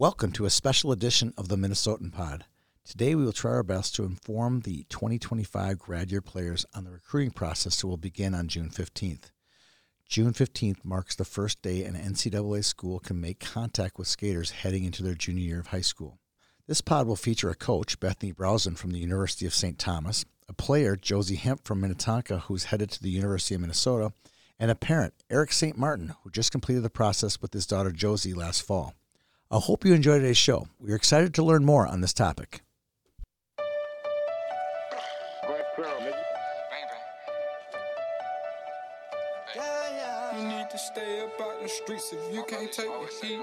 Welcome to a special edition of the Minnesotan Pod. Today we will try our best to inform the 2025 grad year players on the recruiting process that will begin on June 15th. June 15th marks the first day an NCAA school can make contact with skaters heading into their junior year of high school. This pod will feature a coach, Bethany Brausen from the University of St. Thomas, a player, Josie Hemp from Minnetonka, who's headed to the University of Minnesota, and a parent, Eric St. Martin, who just completed the process with his daughter Josie last fall. I hope you enjoyed today's show. We are excited to learn more on this topic. You need to stay up out the streets if you can't take the heat.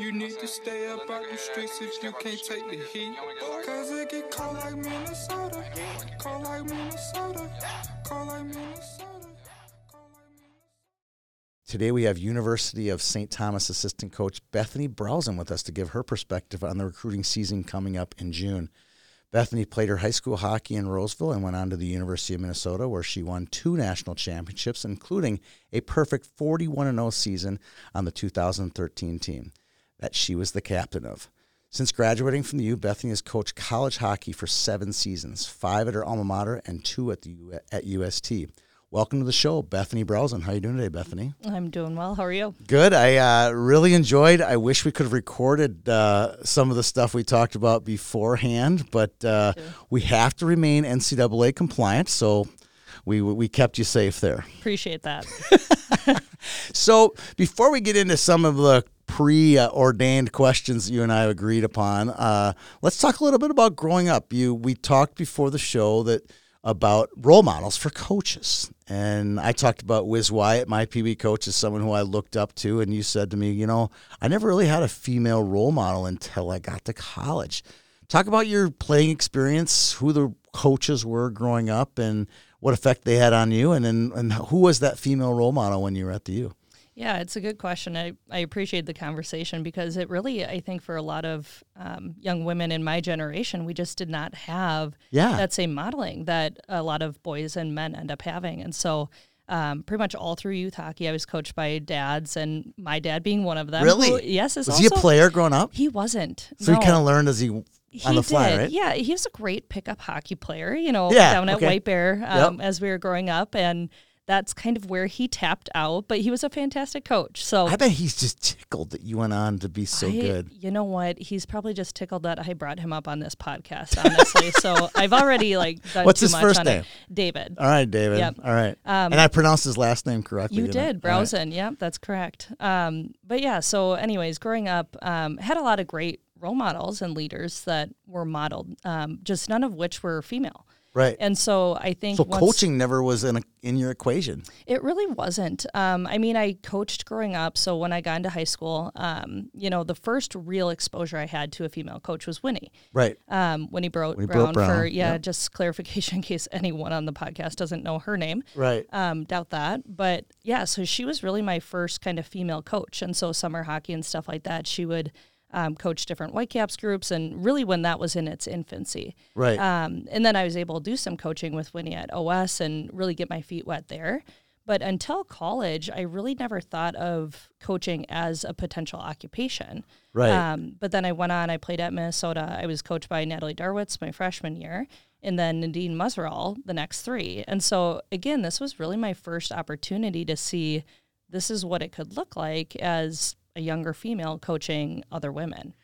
You need to stay up out the streets if you can't take the heat. Cause it get cold like Minnesota. Cold like Minnesota. Cold like Minnesota. Today we have University of St. Thomas assistant coach Bethany Brausen with us to give her perspective on the recruiting season coming up in June. Bethany played her high school hockey in Roseville and went on to the University of Minnesota, where she won two national championships, including a perfect 41 0 season on the 2013 team that she was the captain of. Since graduating from the U, Bethany has coached college hockey for seven seasons, five at her alma mater and two at the U- at UST. Welcome to the show, Bethany Brausen. How are you doing today, Bethany? I'm doing well. How are you? Good. I uh, really enjoyed. I wish we could have recorded uh, some of the stuff we talked about beforehand, but uh, we have to remain NCAA compliant, so we we kept you safe there. Appreciate that. So before we get into some of the preordained questions that you and I agreed upon, uh, let's talk a little bit about growing up. You we talked before the show that about role models for coaches, and I talked about Wiz Wyatt, my PB coach, as someone who I looked up to, and you said to me, you know, I never really had a female role model until I got to college. Talk about your playing experience, who the coaches were growing up, and what effect they had on you, and then and who was that female role model when you were at the U? Yeah, it's a good question. I, I appreciate the conversation because it really, I think, for a lot of um, young women in my generation, we just did not have Yeah. that same modeling that a lot of boys and men end up having. And so, um, pretty much all through youth hockey, I was coached by dads, and my dad being one of them. Really? who- yes, is Was he a player growing up? He wasn't. So no. he kind of learned as he on the fly, did. right? Yeah, he was a great pickup hockey player, you know, Yeah, down at okay. White Bear um, as we were growing up. And that's kind of where he tapped out, but he was a fantastic coach. So I bet he's just tickled that you went on to be so I- good. You know what? He's probably just tickled that I brought him up on this podcast, honestly. so I've already like done What's too his much first on name? it. David. All right, David. Yep. All right. and I pronounced his last name correctly. You did, All right. Brausen. Yep, that's correct. Um, but yeah, so anyways, growing up, um, had a lot of great role models and leaders that were modeled, um, just none of which were female. Right. And so I think so once- coaching never was in a, in your equation. It really wasn't. Um, I mean, I coached growing up. So when I got into high school, um, you know, the first real exposure I had to a female coach was Winnie. Right. Um, Winnie Bro- Winnie Brown, Brown, for, yeah, yep. just clarification in case anyone on the podcast doesn't know her name. Right. Um, doubt that. But yeah, so she was really my first kind of female coach. And so summer hockey and stuff like that, she would um, coach different Whitecaps groups. And really when that was in its infancy. Right. Um, and then I was able to do some coaching with Winnie at OS and really get my feet wet there. But until college, I really never thought of coaching as a potential occupation. Right. Um, but then I went on, I played at Minnesota. I was coached by Natalie Darwitz my freshman year, and then Nadine Muzzerall the next three. And so, again, this was really my first opportunity to see this is what it could look like as a younger female coaching other women.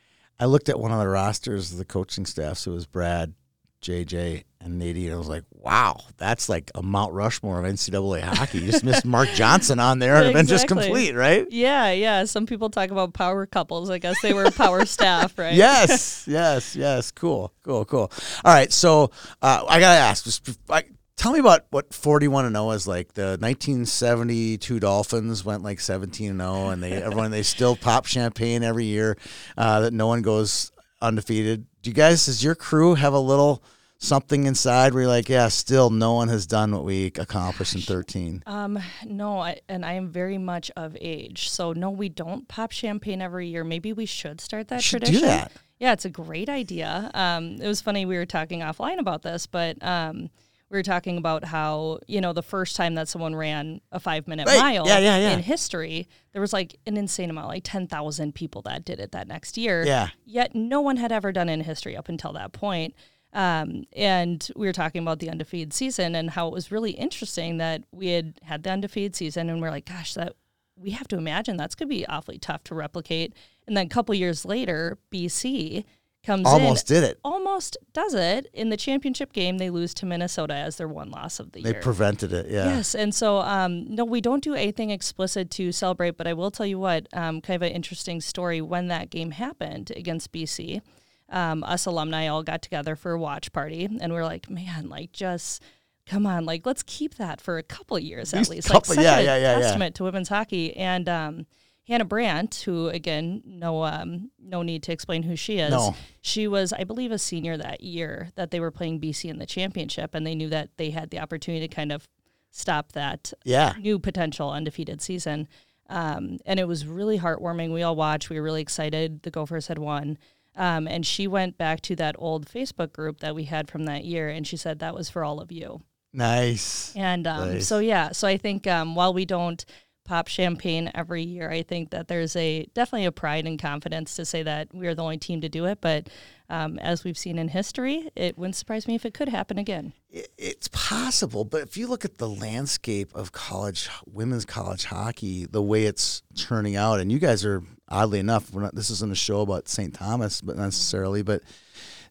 I looked at one of the rosters of the coaching staff. So it was Brad, JJ, and Nadine. I was like, wow, that's like a Mount Rushmore of NCAA hockey. You just missed Mark Johnson on there and been just complete, right? Yeah, yeah. Some people talk about power couples. I guess they were power staff, right? yes, yes, yes. Cool, cool, cool. All right, so uh, I gotta ask, just, I, tell me about what forty-one and zero is like. The nineteen seventy-two Dolphins went like seventeen and zero, and they everyone they still pop champagne every year. Uh, that no one goes undefeated. Do you guys, does your crew have a little something inside where you're like, yeah, still no one has done what we accomplished in thirteen? Um, no, I, and I am very much of age. So no, we don't pop champagne every year. Maybe we should start that should do tradition. that. Yeah, it's a great idea. Um, it was funny we were talking offline about this, but um, we were talking about how you know the first time that someone ran a five minute Right. mile Yeah, yeah, yeah. in history, there was like an insane amount, like ten thousand people that did it that next year. Yeah. Yet no one had ever done it in history up until that point. Um, and we were talking about the undefeated season and how it was really interesting that we had had the undefeated season and we're like, gosh, that we have to imagine that's going to be awfully tough to replicate. And then a couple years later, BC comes Almost in, did it. almost does it in the championship game. They lose to Minnesota as their one loss of the They year. They prevented it. Yeah. Yes, and so um, no, we don't do anything explicit to celebrate, but I will tell you what, um, kind of an interesting story when that game happened against BC. Um, us alumni all got together for a watch party, and we are like, man, like just come on, like let's keep that for a couple years at least least, couple- like such yeah, a yeah, yeah, yeah. testament to women's hockey. And um, Hannah Brandt, who again, no, um, no need to explain who she is. No. She was, I believe, a senior that year that they were playing BC in the championship, and they knew that they had the opportunity to kind of stop that Yeah. new potential undefeated season. Um, and it was really heartwarming. We all watched. We were really excited. The Gophers had won. Um, and she went back to that old Facebook group that we had from that year, and she said that was for all of you. Nice. And um, Nice. so yeah, so I think um, while we don't pop champagne every year, I think that there's a definitely a pride and confidence to say that we are the only team to do it. But um, as we've seen in history, it wouldn't surprise me if it could happen again. It- It's possible, but if you look at the landscape of college women's college hockey, the way it's turning out, and you guys are oddly enough, not. This isn't a show about St. Thomas, but necessarily, but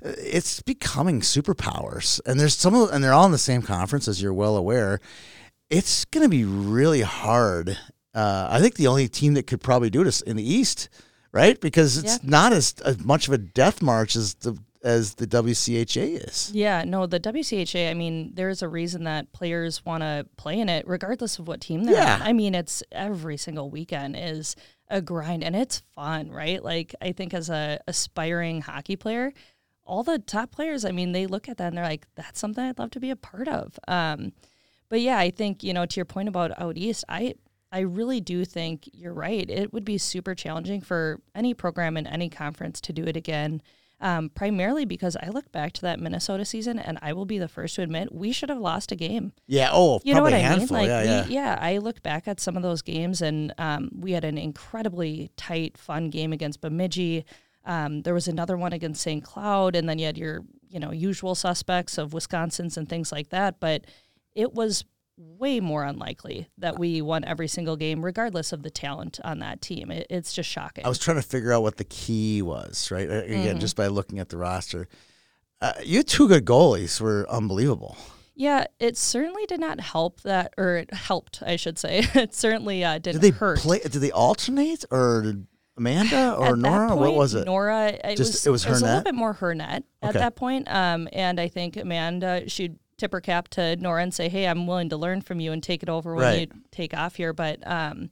uh, it's becoming superpowers, and there's some of, and they're all in the same conference, as you're well aware. It's going to be really hard. Uh, I think the only team that could probably do it is in the East, right? Because it's Yeah. not as, as much of a death march as the as the WCHA is. Yeah, no, the WCHA, I mean, there's a reason that players want to play in it, regardless of what team they're Yeah. on. I mean, it's every single weekend is a grind and it's fun, right? Like, I think as a aspiring hockey player, all the top players, I mean, they look at that and they're like, that's something I'd love to be a part of. Um, but yeah, I think, you know, to your point about out east, I I really do think you're right. It would be super challenging for any program in any conference to do it again. Um, primarily because I look back to that Minnesota season and I will be the first to admit we should have lost a game. Yeah. Oh, You know probably what a I mean? handful. Like, yeah, we, yeah. I look back at some of those games and um, we had an incredibly tight, fun game against Bemidji. Um, there was another one against St. Cloud, and then you had your, you know, usual suspects of Wisconsin's and things like that. But it was way more unlikely that we won every single game, regardless of the talent on that team. It, it's just shocking. I was trying to figure out what the key was, right? Again, Mm-hmm. just by looking at the roster. Uh, you two good goalies were unbelievable. yeah, it certainly did not help that, or it helped, I should say. it certainly uh, didn't Did they hurt. play? Did they alternate, or Amanda or at Nora? point, what was it? Nora. It Just- was, it was her a little bit more her net at that point. Um, and I think Amanda she'd tip cap to Nora and say, "Hey, I'm willing to learn from you and take it over when Right. you take off here." But um,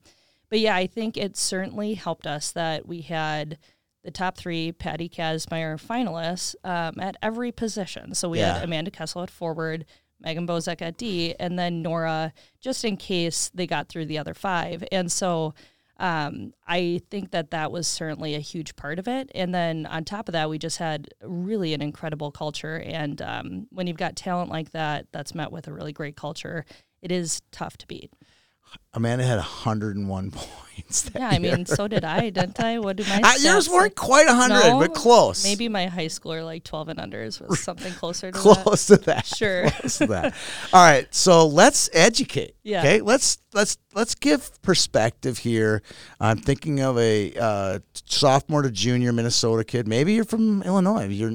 but yeah, I think it certainly helped us that we had the top three Patty Kazmaier finalists um, at every position. So we Yeah. had Amanda Kessel at forward. Megan Bozek at D, and then Nora, just in case they got through the other five. And so um, I think that that was certainly a huge part of it. And then on top of that, we just had really an incredible culture. And um, when you've got talent like that, that's met with a really great culture, it is tough to beat. Amanda had 101 points. That Yeah, I year. mean, so did I, didn't I? What did my Uh, yours weren't say? quite 100, No, but close. Maybe my high schooler, like 12 and unders, was something closer to that. close to that. Sure. Close to that. All right, so let's educate. Yeah. Okay, let's let's let's give perspective here. I'm thinking of a uh, sophomore to junior Minnesota kid. Maybe you're from Illinois. You're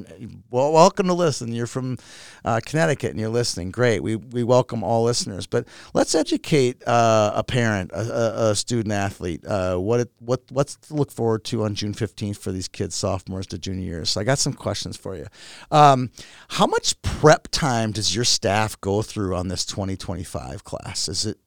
well, welcome to listen. You're from uh, Connecticut and you're listening. Great. We we welcome all listeners. But let's educate uh, a parent, a, a, a student athlete. Uh, what what what's to look forward to on June 15th for these kids, sophomores to junior years. So I got some questions for you. Um, how much prep time does your staff go through on this 2025 class? Is it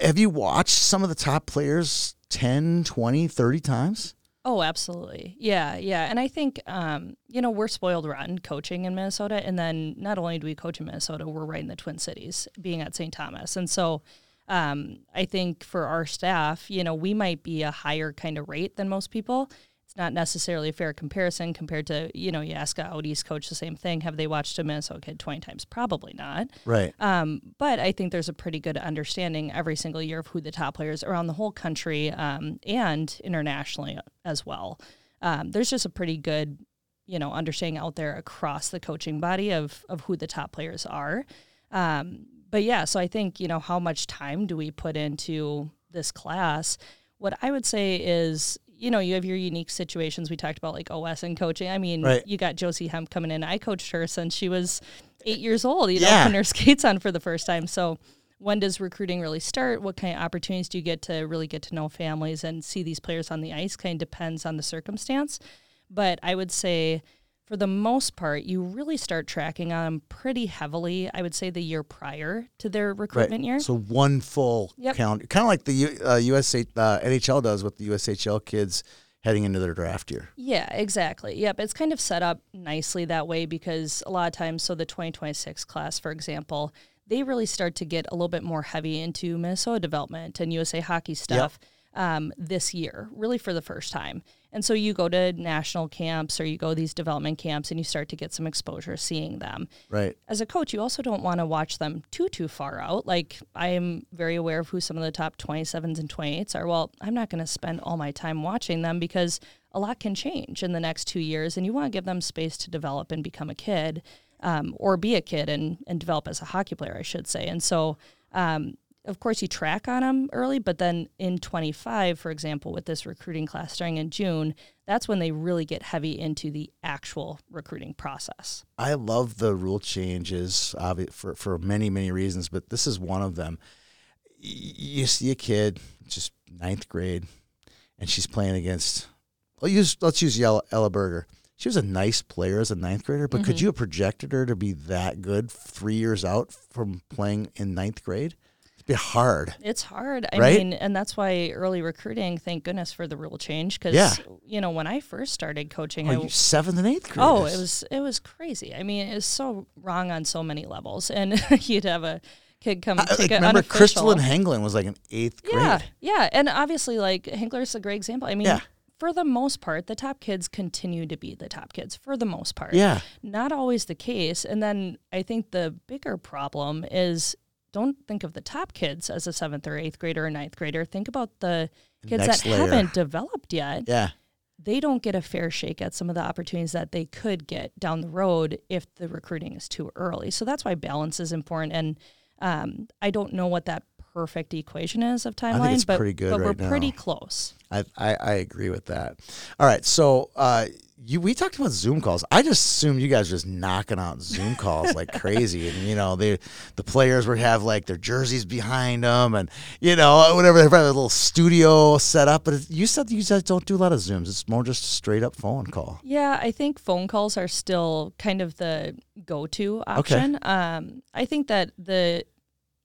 have you watched some of the top players 10, 20, 30 times? Oh, absolutely. Yeah, yeah. And I think, um, you know, we're spoiled rotten coaching in Minnesota. And then not only do we coach in Minnesota, we're right in the Twin Cities, being at St. Thomas. And so um, I think for our staff, you know, we might be a higher kind of rate than most people. It's not necessarily a fair comparison compared to you know you ask a out east coach the same thing. Have they watched a Minnesota kid twenty times? Probably not. Right. Um, but I think there's a pretty good understanding every single year of who the top players around the whole country um, and internationally as well. Um, there's just a pretty good, you know, understanding out there across the coaching body of of who the top players are. Um, but yeah, so I think you know how much time do we put into this class? What I would say is you know, you have your unique situations. We talked about like OS and coaching. I mean, Right. you got Josie Hemp coming in. I coached her since she was eight years old, you know, Yeah. putting her skates on for the first time. So when does recruiting really start? What kind of opportunities do you get to really get to know families and see these players on the ice? Kind of depends on the circumstance. But I would say for the most part, you really start tracking on them pretty heavily. I would say the year prior to their recruitment year. So one full Yep. count, kind of like the U, uh, USA uh, NHL does with the USHL kids heading into their draft year. Yeah, exactly. Yep. It's kind of set up nicely that way because a lot of times, so the 2026 class, for example, they really start to get a little bit more heavy into Minnesota development and USA hockey stuff um, this year, really for the first time. And so you go to national camps or you go to these development camps and you start to get some exposure seeing them Right. as a coach, you also don't want to watch them too too far out. Like I am very aware of who some of the top 27s and 28s are. Well, I'm not going to spend all my time watching them because a lot can change in the next two years, and you want to give them space to develop and become a kid, um, or be a kid and and develop as a hockey player, I should say. And so. Um, of course, you track on them early, but then in 25, for example, with this recruiting class starting in June, that's when they really get heavy into the actual recruiting process. I love the rule changes for for many many reasons, but this is one of them. Y- You see a kid, just ninth grade, and she's playing against. Let's use let's use Ella, Ella Berger. She was a nice player as a ninth grader, but could mm-hmm. you have projected her to be that good three years out from playing in ninth grade? Be hard. It's hard. I Right? mean, and that's why early recruiting, thank goodness for the rule change. Because, Yeah. you know, when I first started coaching, Oh, I, seventh and eighth grade. oh, it was it was crazy. I mean, it was so wrong on so many levels. And you'd have a kid come I, take like, remember unofficial. Crystalline Hanglin was like an eighth grade. yeah, Yeah. and obviously, like Hinkler's a great example. I mean, Yeah. for the most part, the top kids continue to be the top kids for the most part. Yeah. not always the case. And then I think the bigger problem is don't think of the top kids as a seventh or eighth grader or ninth grader. Think about the kids Next that layer. haven't developed yet. Yeah. They don't get a fair shake at some of the opportunities that they could get down the road if the recruiting is too early. So that's why balance is important. And um, I don't know what that perfect equation is of timeline, but, but right we're pretty close. I, I, I agree with that. All right, so uh, you we talked about Zoom calls. I just assumed you guys were just knocking out Zoom calls like crazy, and you know they the players would have like their jerseys behind them, and you know whatever they have a little studio set up. But you said you guys don't do a lot of Zooms. It's more just a straight up phone call. Yeah, I think phone calls are still kind of the go-to option. Um, I think that the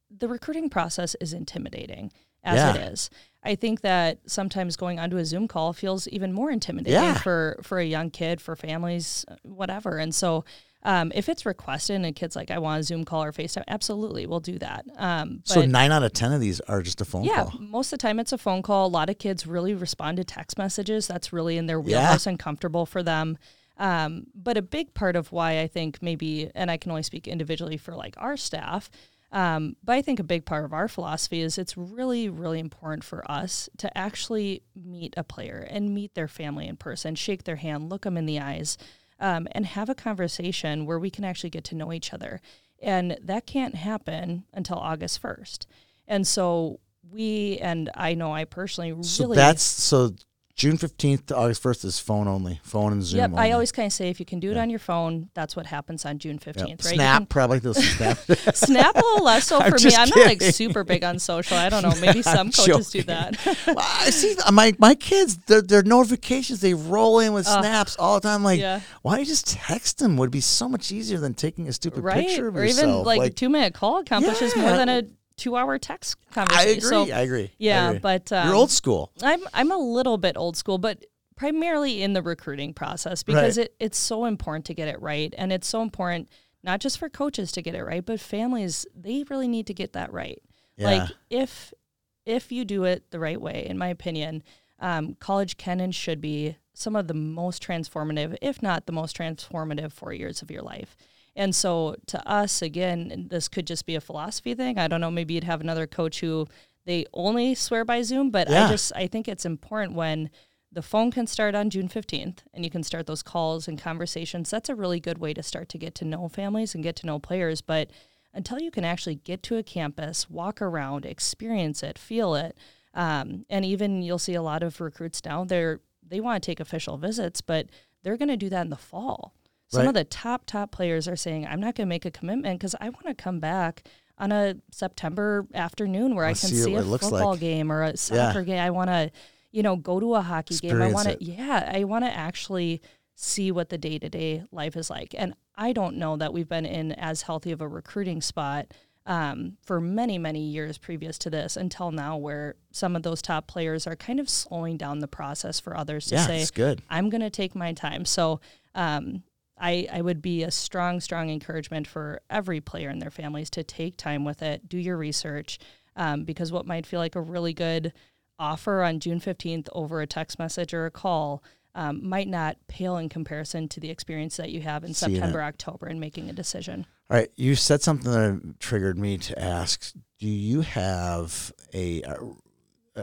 the recruiting process is intimidating as Yeah. it is. I think that sometimes going onto a Zoom call feels even more intimidating Yeah. for for a young kid, for families, whatever. And so, um, if it's requested and a kid's like, "I want a Zoom call or FaceTime," absolutely, we'll do that. Um, so nine out of ten of these are just a phone yeah, call. most of the time it's a phone call. A lot of kids really respond to text messages. That's really in their wheelhouse and comfortable for them. Um, but a big part of why I think maybe, and I can only speak individually for like our staff, um, but I think a big part of our philosophy is it's really, really important for us to actually meet a player and meet their family in person, shake their hand, look them in the eyes, um, and have a conversation where we can actually get to know each other. And that can't happen until August 1st. And so we, and I know I personally really. So that's so June fifteenth to August first is phone only, phone and Zoom. Yep, only. I always kind of say if you can do it on your phone, that's what happens on June Yep. 15th, right? Snap can- probably those snap. Snap a little less so for me. I'm not like super big on social. I don't know. Maybe some coaches do that. Well, I see my my kids. Their, their notifications they roll in with Oh. snaps all the time. Like, Yeah. why don't you just text them? Would be so much easier than taking a stupid right? picture of Or yourself. even like, a two minute call accomplishes more than a two hour text conversation. I agree. So, I agree. I yeah, agree. but um, you're old school. I'm I'm a little bit old school, but primarily in the recruiting process because Right. it, it's so important to get it right. And it's so important not just for coaches to get it right, but families, they really need to get that right. Yeah. Like if if you do it the right way, in my opinion, um, college can and should be some of the most transformative, if not the most transformative, four years of your life. And so to us, again, this could just be a philosophy thing. I don't know. Maybe you'd have another coach who they only swear by Zoom, but Yeah. I just I think it's important when the phone can start on June 15th and you can start those calls and conversations. That's a really good way to start to get to know families and get to know players. But until you can actually get to a campus, walk around, experience it, feel it, um, and even you'll see a lot of recruits now, they're, they want to take official visits, but they're going to do that in the fall. Some Right. of the top, top players are saying, I'm not going to make a commitment because I want to come back on a September afternoon where I can see see, a football like. game or a soccer game. I want to, you know, go to a hockey game. I want to, yeah, I want to actually see what the day to day life is like. And I don't know that we've been in as healthy of a recruiting spot um, for many, many years previous to this until now, where some of those top players are kind of slowing down the process for others to Yeah, say, good. I'm going to take my time. So, um, I, I would be a strong, strong encouragement for every player and their families to take time with it, do your research, um, because what might feel like a really good offer on June 15th over a text message or a call um, might not pale in comparison to the experience that you have in Seeing it. September, October, and making a decision. All right, you said something that triggered me to ask. Do you have a, uh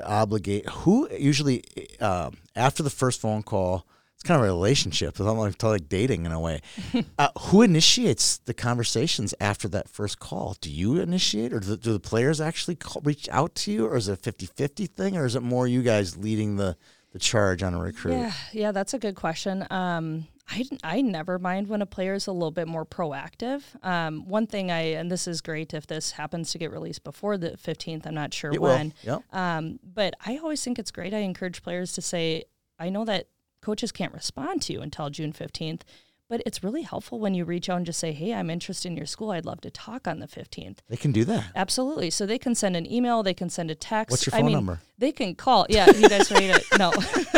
obligate? Who usually uh, after the first phone call? It's kind of a relationship. It's almost like dating in a way. uh, who initiates the conversations after that first call? Do you initiate, or do the, do the players actually call, reach out to you, or is it a 50-50 thing, or is it more you guys leading the the charge on a recruit? Yeah, yeah, that's a good question. Um, I, I never mind when a player is a little bit more proactive. Um, one thing I, and this is great if this happens to get released before the 15th, I'm not sure It will. when. Yep. Um, but I always think it's great. I encourage players to say, I know that coaches can't respond to you until June 15th, but it's really helpful when you reach out and just say, Hey, I'm interested in your school. I'd love to talk on the 15th. They can do that. Absolutely. So they can send an email, they can send a text. What's your I phone mean, number? They can call. Yeah, you guys ready to no.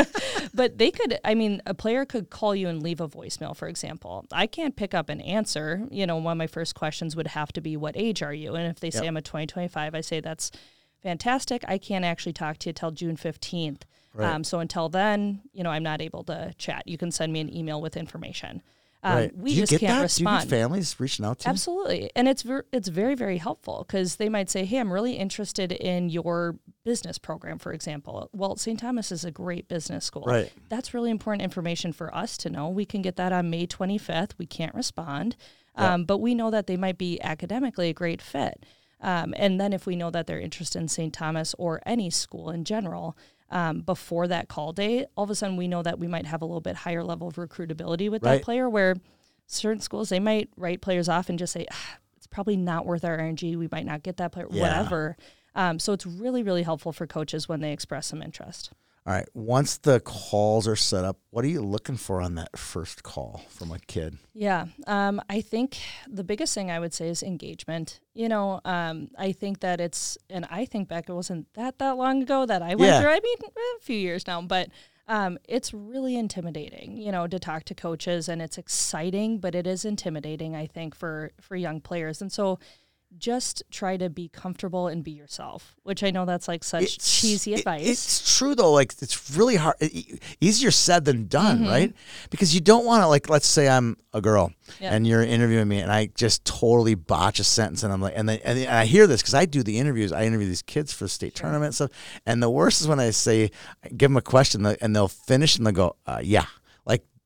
but they could I mean, a player could call you and leave a voicemail, for example. I can't pick up an answer. You know, one of my first questions would have to be what age are you? And if they say Yep. I'm a 2025, I say that's fantastic. I can't actually talk to you till June 15th. Right. Um, so until then, you know, I'm not able to chat. You can send me an email with information. Um, right. We just can't that? respond. Do you get families reaching out to you? Absolutely, and it's ver- it's very very helpful because they might say, "Hey, I'm really interested in your business program, for example." Well, St. Thomas is a great business school. Right. That's really important information for us to know. We can get that on May 25th. We can't respond, Yeah. um, but we know that they might be academically a great fit. Um, and then if we know that they're interested in St. Thomas or any school in general. Um, before that call date, all of a sudden we know that we might have a little bit higher level of recruitability with Right. that player. Where certain schools they might write players off and just say ah, it's probably not worth our energy. We might not get that player, Yeah. whatever. Um, so it's really really helpful for coaches when they express some interest. All right. Once the calls are set up, what are you looking for on that first call from a kid? Yeah, um, I think the biggest thing I would say is engagement. You know, um, I think that it's, and I think back it wasn't that that long ago that I went Yeah. through. I mean, a few years now, but um, it's really intimidating. You know, to talk to coaches, and it's exciting, but it is intimidating. I think for for young players, and so just try to be comfortable and be yourself. Which I know that's like such cheesy it- advice. it's true though. Like it's really hard. e- easier said than done, Mm-hmm. right? Because you don't want to like. Let's say I'm a girl Yeah. and you're interviewing me, and I just totally botch a sentence, and I'm like, and then and I hear this because I do the interviews. I interview these kids for state tournament stuff, and the worst is when I say, I give them a question, and they'll finish and they'll go, uh, yeah.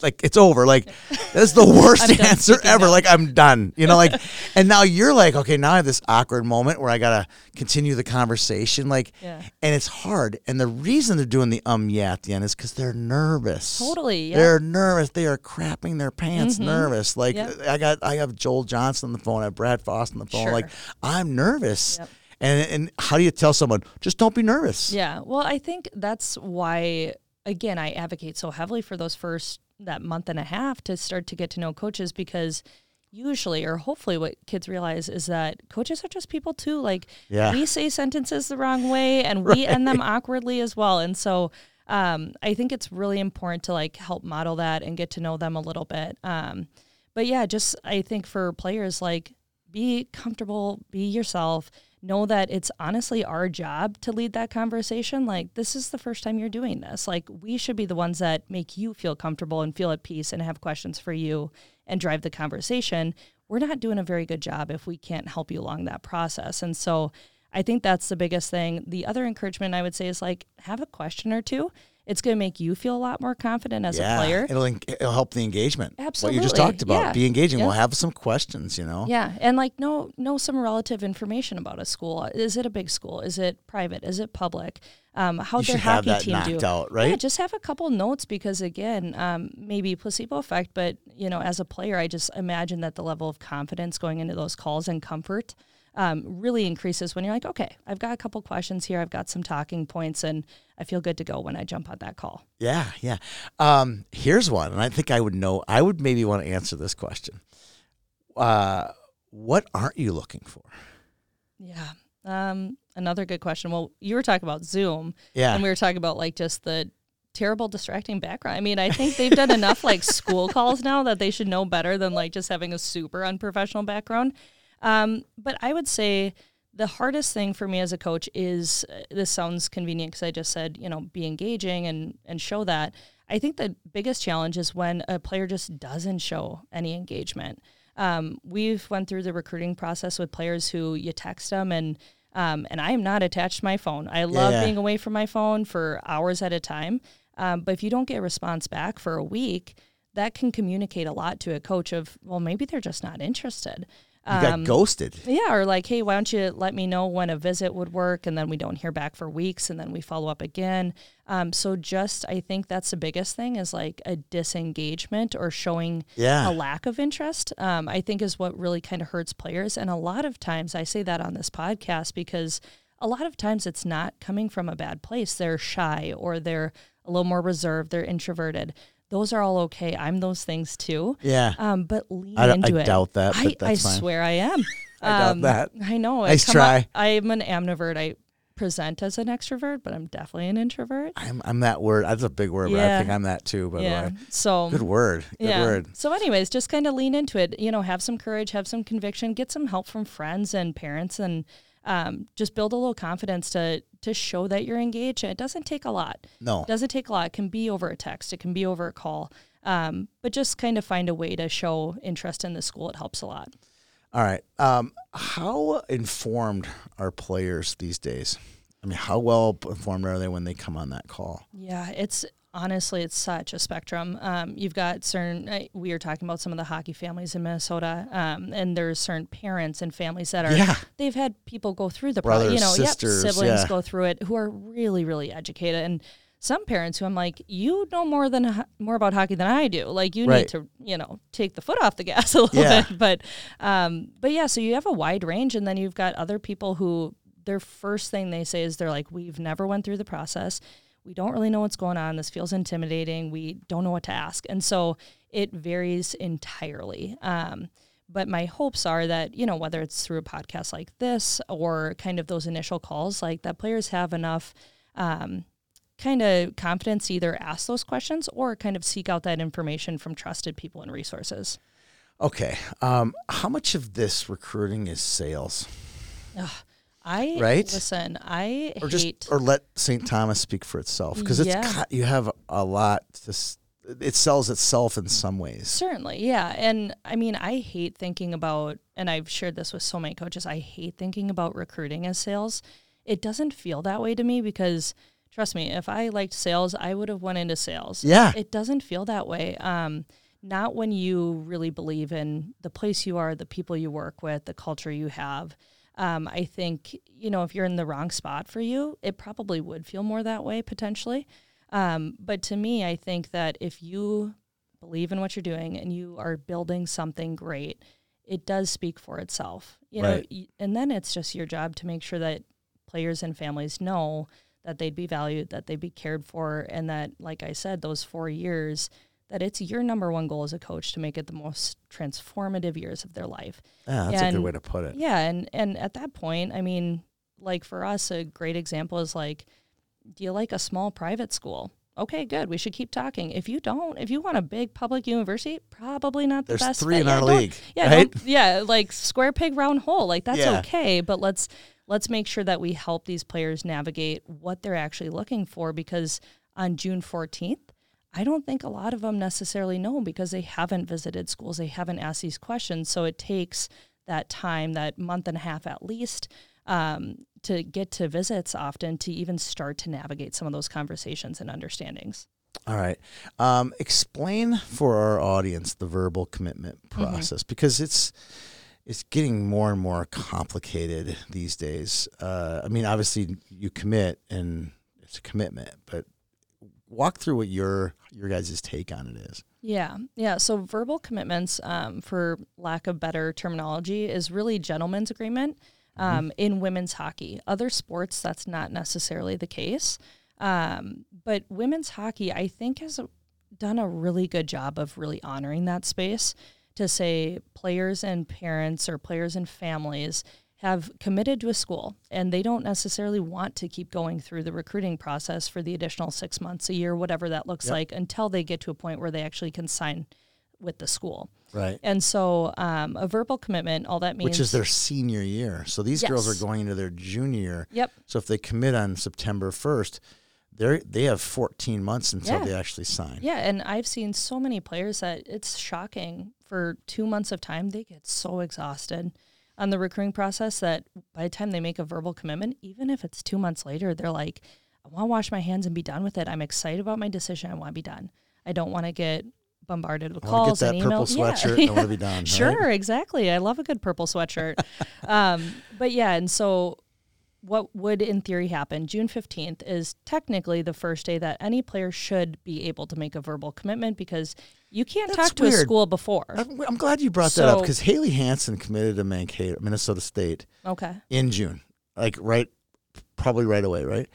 Like, it's over. Like that's the worst answer ever. now. Like I'm done. You know, like, and now you're like, okay, now I have this awkward moment where I gotta continue the conversation. Like, Yeah. and it's hard. And the reason they're doing the um yeah at the end is because they're nervous. Totally, yeah. They're nervous. They are crapping their pants nervous. Like Yeah. I got I have Joel Johnson on the phone, I have Brad Frost on the phone. Sure. Like I'm nervous. Yep. And and how do you tell someone just don't be nervous? Yeah. Well, I think that's why, again, I advocate so heavily for those first, that month and a half to start to get to know coaches because usually, or hopefully, what kids realize is that coaches are just people too. Like, Yeah. we say sentences the wrong way and we end them awkwardly as well. And so, um, I think it's really important to like help model that and get to know them a little bit. Um, but yeah, just I think for players, like be comfortable, be yourself. Know that it's honestly our job to lead that conversation. Like, this is the first time you're doing this. Like, we should be the ones that make you feel comfortable and feel at peace and have questions for you and drive the conversation. We're not doing a very good job if we can't help you along that process. And so I think that's the biggest thing. The other encouragement I would say is like, have a question or two it's going to make you feel a lot more confident as yeah, a player. It'll it'll help the engagement. Absolutely, what you just talked about. Yeah. Be engaging. Yeah. We'll have some questions. You know. Yeah, and like know know some relative information about a school. Is it a big school? Is it private? Is it public? Um, how You their hockey team do? out, right? Yeah, just have a couple notes because again, um, maybe placebo effect, but you know, as a player, I just imagine that the level of confidence going into those calls and comfort um, really increases when you're like, okay, I've got a couple questions here, I've got some talking points, and I feel good to go when I jump on that call. Yeah, yeah. Um, here's one, and I think I would know. I would maybe want to answer this question. Uh, what aren't you looking for? Yeah. Um, another good question. Well, you were talking about Zoom, Yeah. and we were talking about like just the terrible distracting background. I mean, I think they've done enough like school calls now that they should know better than like just having a super unprofessional background. Um, but I would say the hardest thing for me as a coach is uh, this sounds convenient because I just said, you know, be engaging and and show that. I think the biggest challenge is when a player just doesn't show any engagement. Um, we've went through the recruiting process with players who you text them and um, and I am not attached to my phone. I love yeah. being away from my phone for hours at a time. Um, but if you don't get a response back for a week, that can communicate a lot to a coach of, well, maybe they're just not interested. You got ghosted. Yeah, or like, hey, why don't you let me know when a visit would work, and then we don't hear back for weeks, and then we follow up again. Um, so just, I think that's the biggest thing is like a disengagement or showing Yeah. a lack of interest. Um, I think is what really kind of hurts players, and a lot of times I say that on this podcast because a lot of times it's not coming from a bad place. They're shy or they're a little more reserved. They're introverted. Those are all okay. I'm those things too. Yeah. Um, but lean I- I into it. I doubt that, I, that's I swear I am. I doubt Um, that. I know. Nice I try. I'm an ambivert. I present as an extrovert, but I'm definitely an introvert. I'm I'm that word. That's a big word, but I think I'm that too. By yeah. the way, So good word. Good yeah. word. So, anyways, just kind of lean into it. You know, have some courage, have some conviction, get some help from friends and parents, and um, just build a little confidence to to show that you're engaged. It doesn't take a lot. No. It doesn't take a lot. It can be over a text. It can be over a call. Um, but just kind of find a way to show interest in the school. It helps a lot. All right. Um, how informed are players these days? I mean, how well informed are they when they come on that call? Yeah, it's honestly it's such a spectrum. Um, you've got certain. uh, We were talking about some of the hockey families in Minnesota, um, and there's certain parents and families that are. Yeah. They've had people go through the pro- Brothers, you know, sisters, yep, siblings yeah. go through it who are really, really educated, and some parents who I'm like, you know more than more about hockey than I do. Like you Right. need to, you know, take the foot off the gas a little Yeah. bit. But, um, but yeah, so you have a wide range, and then you've got other people who their first thing they say is they're like, we've never went through the process. We don't really know what's going on. This feels intimidating. We don't know what to ask, and so it varies entirely. Um, but my hopes are that you know whether it's through a podcast like this or kind of those initial calls, like that players have enough. Um, kind of confidence to either ask those questions or kind of seek out that information from trusted people and resources. Okay. Um, how much of this recruiting is sales, I Right? listen. I or hate. just or let St. Thomas speak for itself? Because it's Yeah. you have a lot. To, it sells itself in some ways. Certainly, yeah. And I mean, I hate thinking about, and I've shared this with so many coaches, I hate thinking about recruiting as sales. It doesn't feel that way to me because, trust me, if I liked sales, I would have went into sales. Yeah. It doesn't feel that way. Um, not when you really believe in the place you are, the people you work with, the culture you have. Um, I think, you know, if you're in the wrong spot for you, it probably would feel more that way potentially. Um, but to me, I think that if you believe in what you're doing and you are building something great, it does speak for itself. You know, Right. y- and then it's just your job to make sure that players and families know that they'd be valued, that they'd be cared for, and that, like I said, those four years, that it's your number one goal as a coach to make it the most transformative years of their life. Yeah, that's a good way to put it. Yeah, and and at that point, I mean, like for us, a great example is like, do you like a small private school? Okay, good. We should keep talking. If you don't, if you want a big public university, probably not the There's best. three fit. in Yeah, our league, Yeah, right? yeah, like square peg round hole. Like that's Yeah. okay, but let's let's make sure that we help these players navigate what they're actually looking for because on June 14th, I don't think a lot of them necessarily know because they haven't visited schools, they haven't asked these questions. So it takes that time, that month and a half at least, um, to get to visits often to even start to navigate some of those conversations and understandings. All right. Um, explain for our audience the verbal commitment Mm-hmm. process because it's it's getting more and more complicated these days. Uh, I mean, obviously you commit and it's a commitment, but walk through what your your guys' take on it is. Yeah, yeah. So verbal commitments, um, for lack of better terminology, is really gentleman's agreement um, in women's hockey. Other sports, that's not necessarily the case. Um, but women's hockey, I think, has done a really good job of really honoring that space to say players and parents or players and families have committed to a school and they don't necessarily want to keep going through the recruiting process for the additional six months a year whatever that looks Yep. like until they get to a point where they actually can sign with the school Right. and so um, a verbal commitment all that means Which is their senior year. So these girls are going into their junior year. yep So if they commit on September 1st, they they have 14 months until Yeah. they actually sign. Yeah, and I've seen so many players that it's shocking. For two months of time, they get so exhausted on the recruiting process that by the time they make a verbal commitment, even if it's two months later, they're like, I want to wash my hands and be done with it. I'm excited about my decision. I want to be done. I don't want to get bombarded with calls get that and purple emails. Yeah. I want to be done. right? Sure, exactly. I love a good purple sweatshirt. um, but yeah, and so what would in theory happen June 15th is technically the first day that any player should be able to make a verbal commitment because you can't That's talk to a school before. I'm, I'm glad you brought that up because Haley Hansen committed to Mankato, Minnesota State Okay. in June, like right, probably right away, right?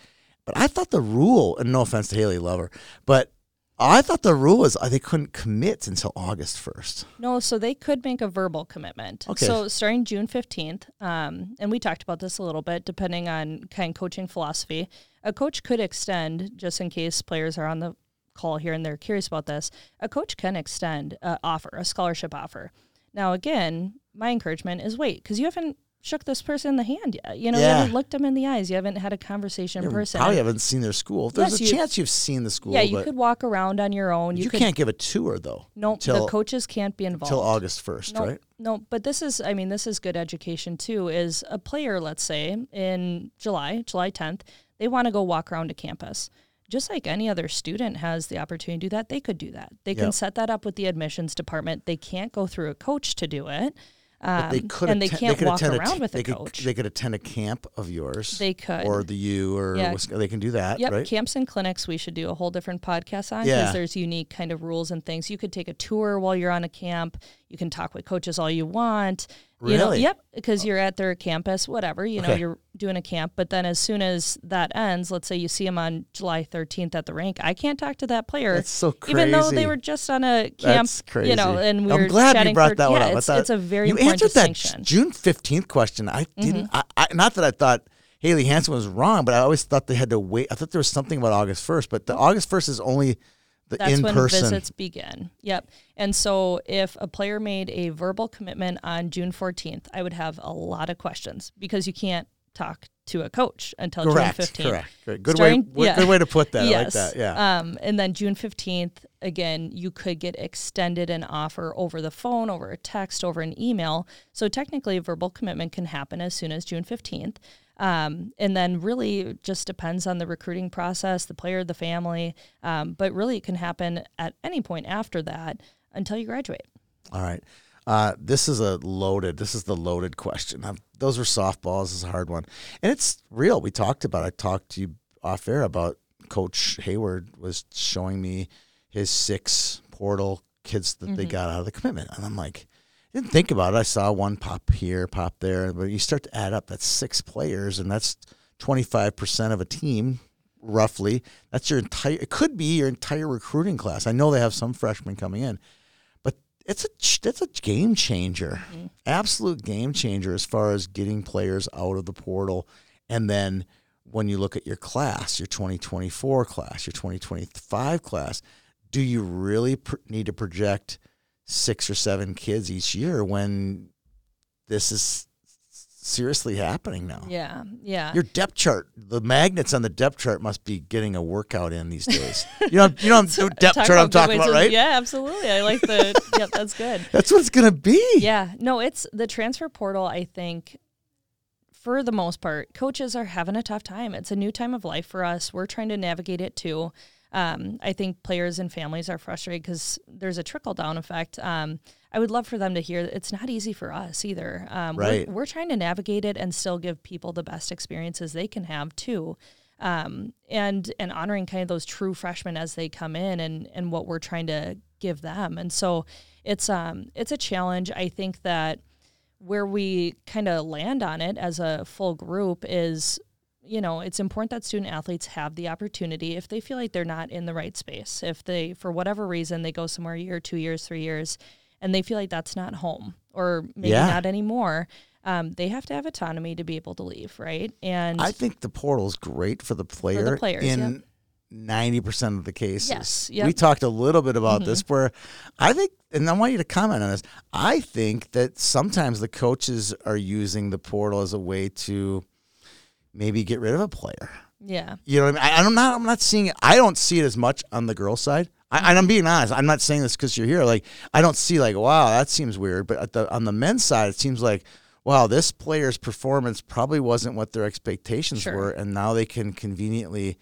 But I thought the rule, and no offense to Haley, love her, but I thought the rule was uh, they couldn't commit until August 1st. No, so they could make a verbal commitment. Okay. So starting June 15th, um, and we talked about this a little bit, depending on kind of coaching philosophy, a coach could extend, just in case players are on the call here and they're curious about this, a coach can extend an offer, a scholarship offer. Now, again, my encouragement is wait, because you haven't shook this person in the hand yet. You know, you haven't looked them in the eyes. You haven't had a conversation in person. probably haven't seen their school. There's Yes, a you- chance you've seen the school, yeah, you could walk around on your own. you, You, could, can't give a tour though. No, the coaches can't be involved till August 1st, no, right? No, but this is, I mean, this is good education too. Is a player, let's say, in July, July 10th, they want to go walk around to campus. Just like any other student has the opportunity to do that, they could do that. They Yep. can set that up with the admissions department. They can't go through a coach to do it. Um, they could and they can't could walk a around with they a could, coach. They could attend a camp of yours. They could. or the U or Yeah. They can do that, Yep, right? camps and clinics we should do a whole different podcast on because Yeah. there's unique kind of rules and things. You could take a tour while you're on a camp. You can talk with coaches all you want. You know, Really? yep, because you're at their campus, whatever. You know, Okay. you're doing a camp, but then as soon as that ends, let's say you see them on July 13th at the rink, I can't talk to that player, That's so crazy. even though they were just on a camp. That's crazy. You know, and we I'm were glad you brought for, that one yeah, up. It's, thought- it's a very you answered that distinction. Mm-hmm. June 15th question. I didn't. I, I, not that I thought Haley Hansen was wrong, but I always thought they had to wait. I thought there was something about August 1st, but the August 1st is only the That's when person. visits begin. Yep. And so if a player made a verbal commitment on June 14th, I would have a lot of questions because you can't talk to a coach until Correct. June 15th. Correct. Correct. Good Starting- way. yeah. Good way to put that. yes. I like that. Yeah. Um, and then June 15th, again, you could get extended an offer over the phone, over a text, over an email. So technically, a verbal commitment can happen as soon as June 15th. Um, and then really it just depends on the recruiting process, the player, the family. Um, but really, it can happen at any point after that until you graduate. All right. Uh, this is a loaded. This is the loaded question. i those were softballs. This is a hard one, and it's real. We talked about. I talked to you off air about Coach Hayward was showing me his six portal kids that they got out of the commitment, and I'm like, didn't think about it. I saw one pop here, pop there, but you start to add up. That's six players, and that's 25 percent of a team, roughly. That's your entire. It could be your entire recruiting class. I know they have some freshmen coming in, but it's a that's a game changer, mm-hmm. absolute game changer as far as getting players out of the portal, and then when you look at your class, your 2024 class, your 2025 class, do you really pr- need to project six or seven kids each year when this is seriously happening now. Yeah, yeah. Your depth chart, the magnets on the depth chart must be getting a workout in these days. You know, you know, the depth chart I'm talking about, to- right? Yeah, absolutely. I like the. yep, that's good. That's what it's gonna be. Yeah, no, it's the transfer portal. I think, for the most part, coaches are having a tough time. It's a new time of life for us. We're trying to navigate it too. Um, I think players and families are frustrated because there's a trickle down effect. Um, I would love for them to hear that it's not easy for us either. Um, Right. We're, we're trying to navigate it and still give people the best experiences they can have too. Um, and and honoring kind of those true freshmen as they come in and and what we're trying to give them. And so it's um it's a challenge. I think that where we kind of land on it as a full group is you know it's important that student athletes have the opportunity if they feel like they're not in the right space if they for whatever reason they go somewhere a year two years three years and they feel like that's not home or maybe Yeah. not anymore um, they have to have autonomy to be able to leave right and I think the portal is great for the player players, in ninety percent of the cases. Yes, We yep. Mm-hmm. talked a little bit about this where I think and I want you to comment on this. I think that sometimes the coaches are using the portal as a way to maybe get rid of a player. yeah You know what I mean? I, I'm not. I'm not seeing it. I don't see it as much on the girl side. I, and I'm mm-hmm. being honest. I'm not saying this because you're here. Like I don't see like, wow, that seems weird. But at the, on the men's side, it seems like, wow, this player's performance probably wasn't what their expectations Sure. were, and now they can conveniently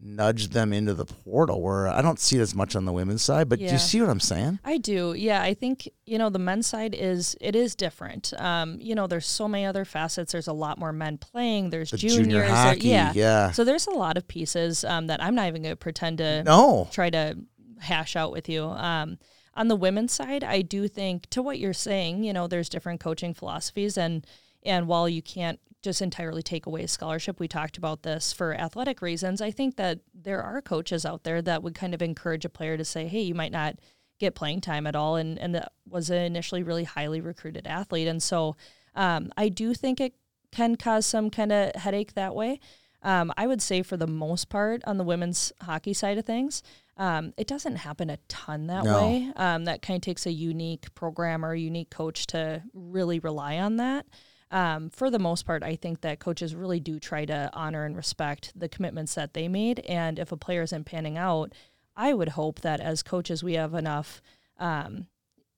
nudge them into the portal. Where I don't see it as much on the women's side. But do you see what I'm saying? I do. Yeah, I think you know the men's side is it is different. Um, you know, there's so many other facets. There's a lot more men playing. There's The juniors. junior there- yeah. yeah. So there's a lot of pieces um, that I'm not even going to pretend to No. try to hash out with you. Um, on the women's side, I do think to what you're saying, you know, there's different coaching philosophies and and while you can't just entirely take away a scholarship, we talked about this for athletic reasons. I think that there are coaches out there that would kind of encourage a player to say, "Hey, you might not get playing time at all," and and that was an initially really highly recruited athlete, and so um, I do think it can cause some kind of headache that way. Um, I would say for the most part on the women's hockey side of things, um, it doesn't happen a ton that No. way. Um, that kind of takes a unique program or a unique coach to really rely on that. Um, for the most part, I think that coaches really do try to honor and respect the commitments that they made. And if a player isn't panning out, I would hope that as coaches we have enough, um,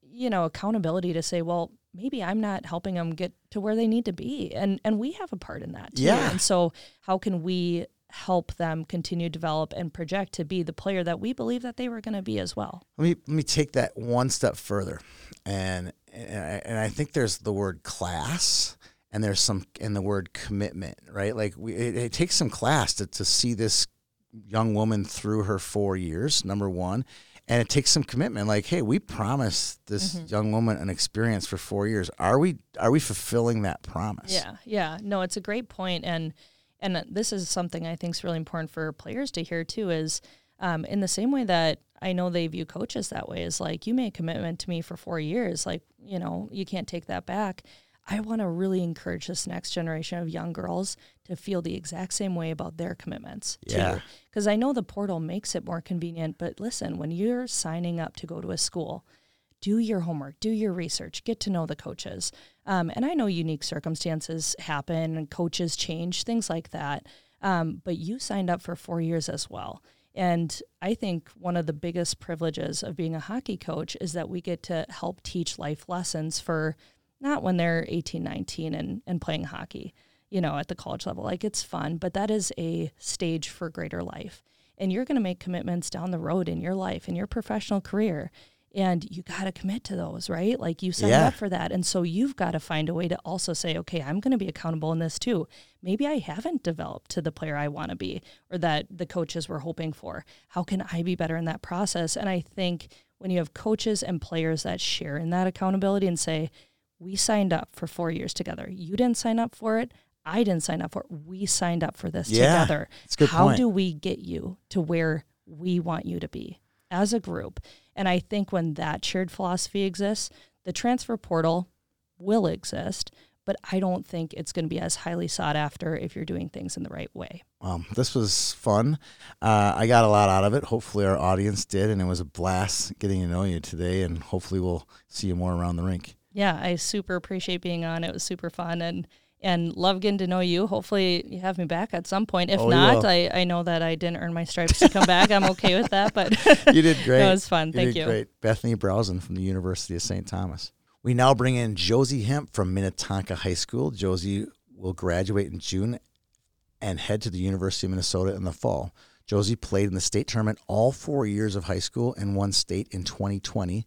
you know, accountability to say, well, maybe I'm not helping them get to where they need to be, and and we have a part in that too. Yeah. And so, how can we help them continue to develop and project to be the player that we believe that they were going to be as well? Let me let me take that one step further, and and I, and I think there's the word class, and there's some in the word commitment, right? Like we, it, it takes some class to to see this young woman through her four years. Number one. And it takes some commitment. Like, hey, we promised this young woman an experience for four years. Are we are we fulfilling that promise? Yeah, yeah. No, it's a great point, and and this is something I think is really important for players to hear too. Is um, in the same way that I know they view coaches that way is like you made a commitment to me for four years, like you know you can't take that back. I want to really encourage this next generation of young girls to feel the exact same way about their commitments. Yeah. Because I know the portal makes it more convenient, but listen, when you're signing up to go to a school, do your homework, do your research, get to know the coaches. Um, and I know unique circumstances happen and coaches change, things like that. Um, but you signed up for four years as well. And I think one of the biggest privileges of being a hockey coach is that we get to help teach life lessons for not when they're 18, 19 and, and playing hockey, you know, at the college level. Like it's fun, but that is a stage for greater life. And you're going to make commitments down the road in your life, in your professional career. And you got to commit to those, right? Like you signed Yeah. up for that. And so you've got to find a way to also say, okay, I'm going to be accountable in this too. Maybe I haven't developed to the player I want to be or that the coaches were hoping for. How can I be better in that process? And I think when you have coaches and players that share in that accountability and say, we signed up for four years together. You didn't sign up for it. I didn't sign up for it. We signed up for this Yeah, together. that's a good How point. do we get you to where we want you to be as a group? And I think when that shared philosophy exists, the transfer portal will exist, but I don't think it's going to be as highly sought after if you're doing things in the right way. Um, this was fun. Uh, I got a lot out of it. Hopefully, our audience did, and it was a blast getting to know you today. And hopefully, we'll see you more around the rink. Yeah, I super appreciate being on. It was super fun and and love getting to know you. Hopefully, you have me back at some point. If Oh, not. I, I know that I didn't earn my stripes to come back. I'm okay with that, but You did great. That was fun. You Thank did you. Great. Bethany Brausen from the University of St. Thomas. We now bring in Josie Hemp from Minnetonka High School. Josie will graduate in June and head to the University of Minnesota in the fall. Josie played in the state tournament all four years of high school and won state in 2020.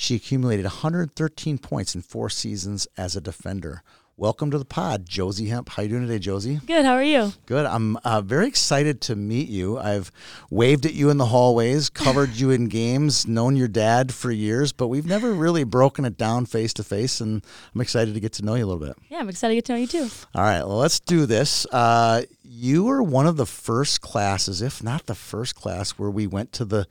She accumulated 113 points in four seasons as a defender. Welcome to the pod, Josie Hemp. How you doing today, Josie? Good. How are you? Good. I'm uh, very excited to meet you. I've waved at you in the hallways, covered you in games, known your dad for years, but we've never really broken it down face to face, and I'm excited to get to know you a little bit. Yeah, I'm excited to get to know you too. All right, well, let's do this. Uh, you were one of the first classes, if not the first class, where we went to the.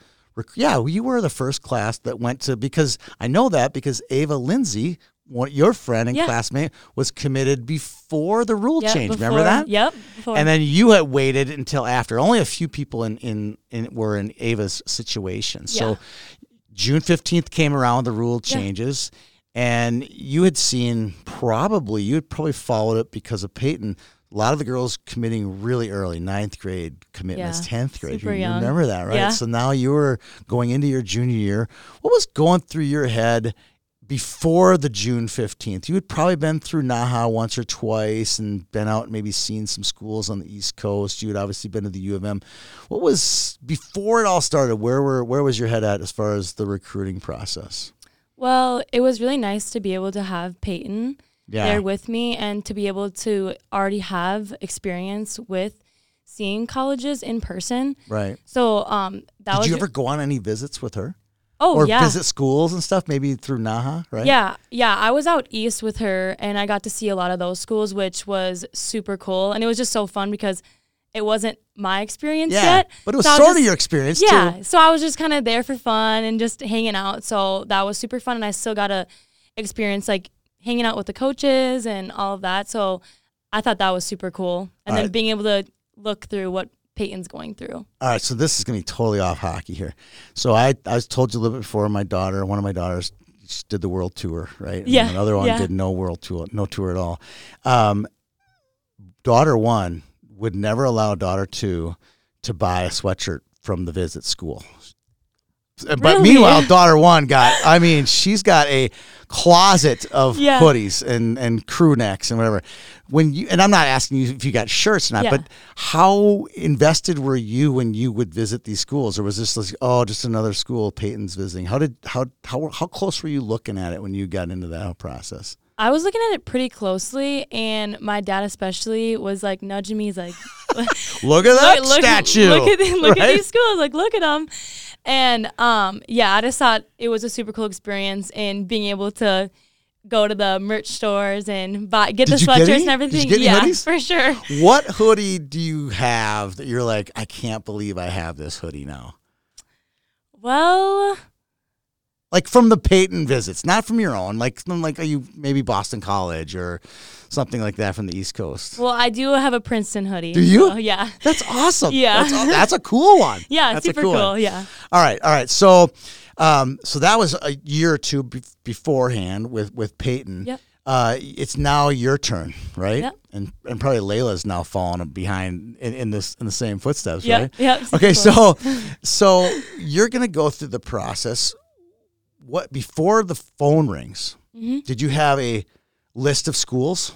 Yeah, you were the first class that went to because I know that because Ava Lindsay, one, your friend and Yeah. classmate, was committed before the rule Yep, change. Remember that? Yep. Before. And then you had waited until after. Only a few people in in, in were in Ava's situation. Yeah. So June fifteenth came around, the rule Yeah. changes, and you had seen probably you had probably followed it because of Peyton. A lot of the girls committing really early, ninth grade commitments, Yeah, tenth grade. you young. remember that, right? Yeah. So now you were going into your junior year. What was going through your head before the June 15th? You had probably been through Naha once or twice and been out and maybe seen some schools on the East Coast. You had obviously been to the U of M. What was before it all started? Where were where was your head at as far as the recruiting process? well, it was really nice to be able to have Peyton Yeah. there with me and to be able to already have experience with seeing colleges in person. right. So um, that Did was you ever go on any visits with her? oh or yeah visit schools and stuff, maybe through Naha, right? Yeah, yeah. I was out east with her and I got to see a lot of those schools, which was super cool. And it was just so fun because it wasn't my experience Yeah. yet. But it was So sort of just- your experience Yeah. too. So I was just kind of there for fun and just hanging out. So that was super fun. And I still got to experience like hanging out with the coaches and all of that. So I thought that was super cool. And All then right. being able to look through what Peyton's going through. All right, so this is going to be totally off hockey here. So I I was told you a little bit before. My daughter, one of my daughters, did the world tour, right? And Yeah, Another one yeah. did no world tour, no tour at all. Um, daughter one would never allow daughter two to buy a sweatshirt from the visit school. Uh, but Really? meanwhile, daughter one got, I mean, she's got a closet of Yeah. hoodies and, and crew necks and whatever. When you, and I'm not asking you if you got shirts or not, Yeah. but how invested were you when you would visit these schools? Or was this like, oh, just another school Peyton's visiting? How did, how, how, how close were you looking at it when you got into that whole process? I was looking at it pretty closely, and my dad especially was like nudging me. He's like, Look at that look, look, statue. Look at look right? at these schools. Like, look at them. And um, yeah, I just thought it was a super cool experience, and being able to go to the merch stores and buy get Did the get sweatshirts and everything. get any yeah, hoodies? for sure. What hoodie do you have that you're like, I can't believe I have this hoodie now? Well, Like from the Peyton visits, not from your own. Like from like are you maybe Boston College or something like that from the East Coast. well, I do have a Princeton hoodie. Do you? so, yeah. That's awesome. Yeah. that's, a- that's a cool one. Yeah, that's super cool. one. Yeah. All right, all right. So, um, so that was a year or two be- beforehand with with Peyton. Yep. Uh, it's now your turn, right? Yep. And and probably Layla's now falling behind in, in this in the same footsteps, Yep. right? Super Okay, so so you're gonna go through the process. What before the phone rings? Mhm. Did you have a list of schools?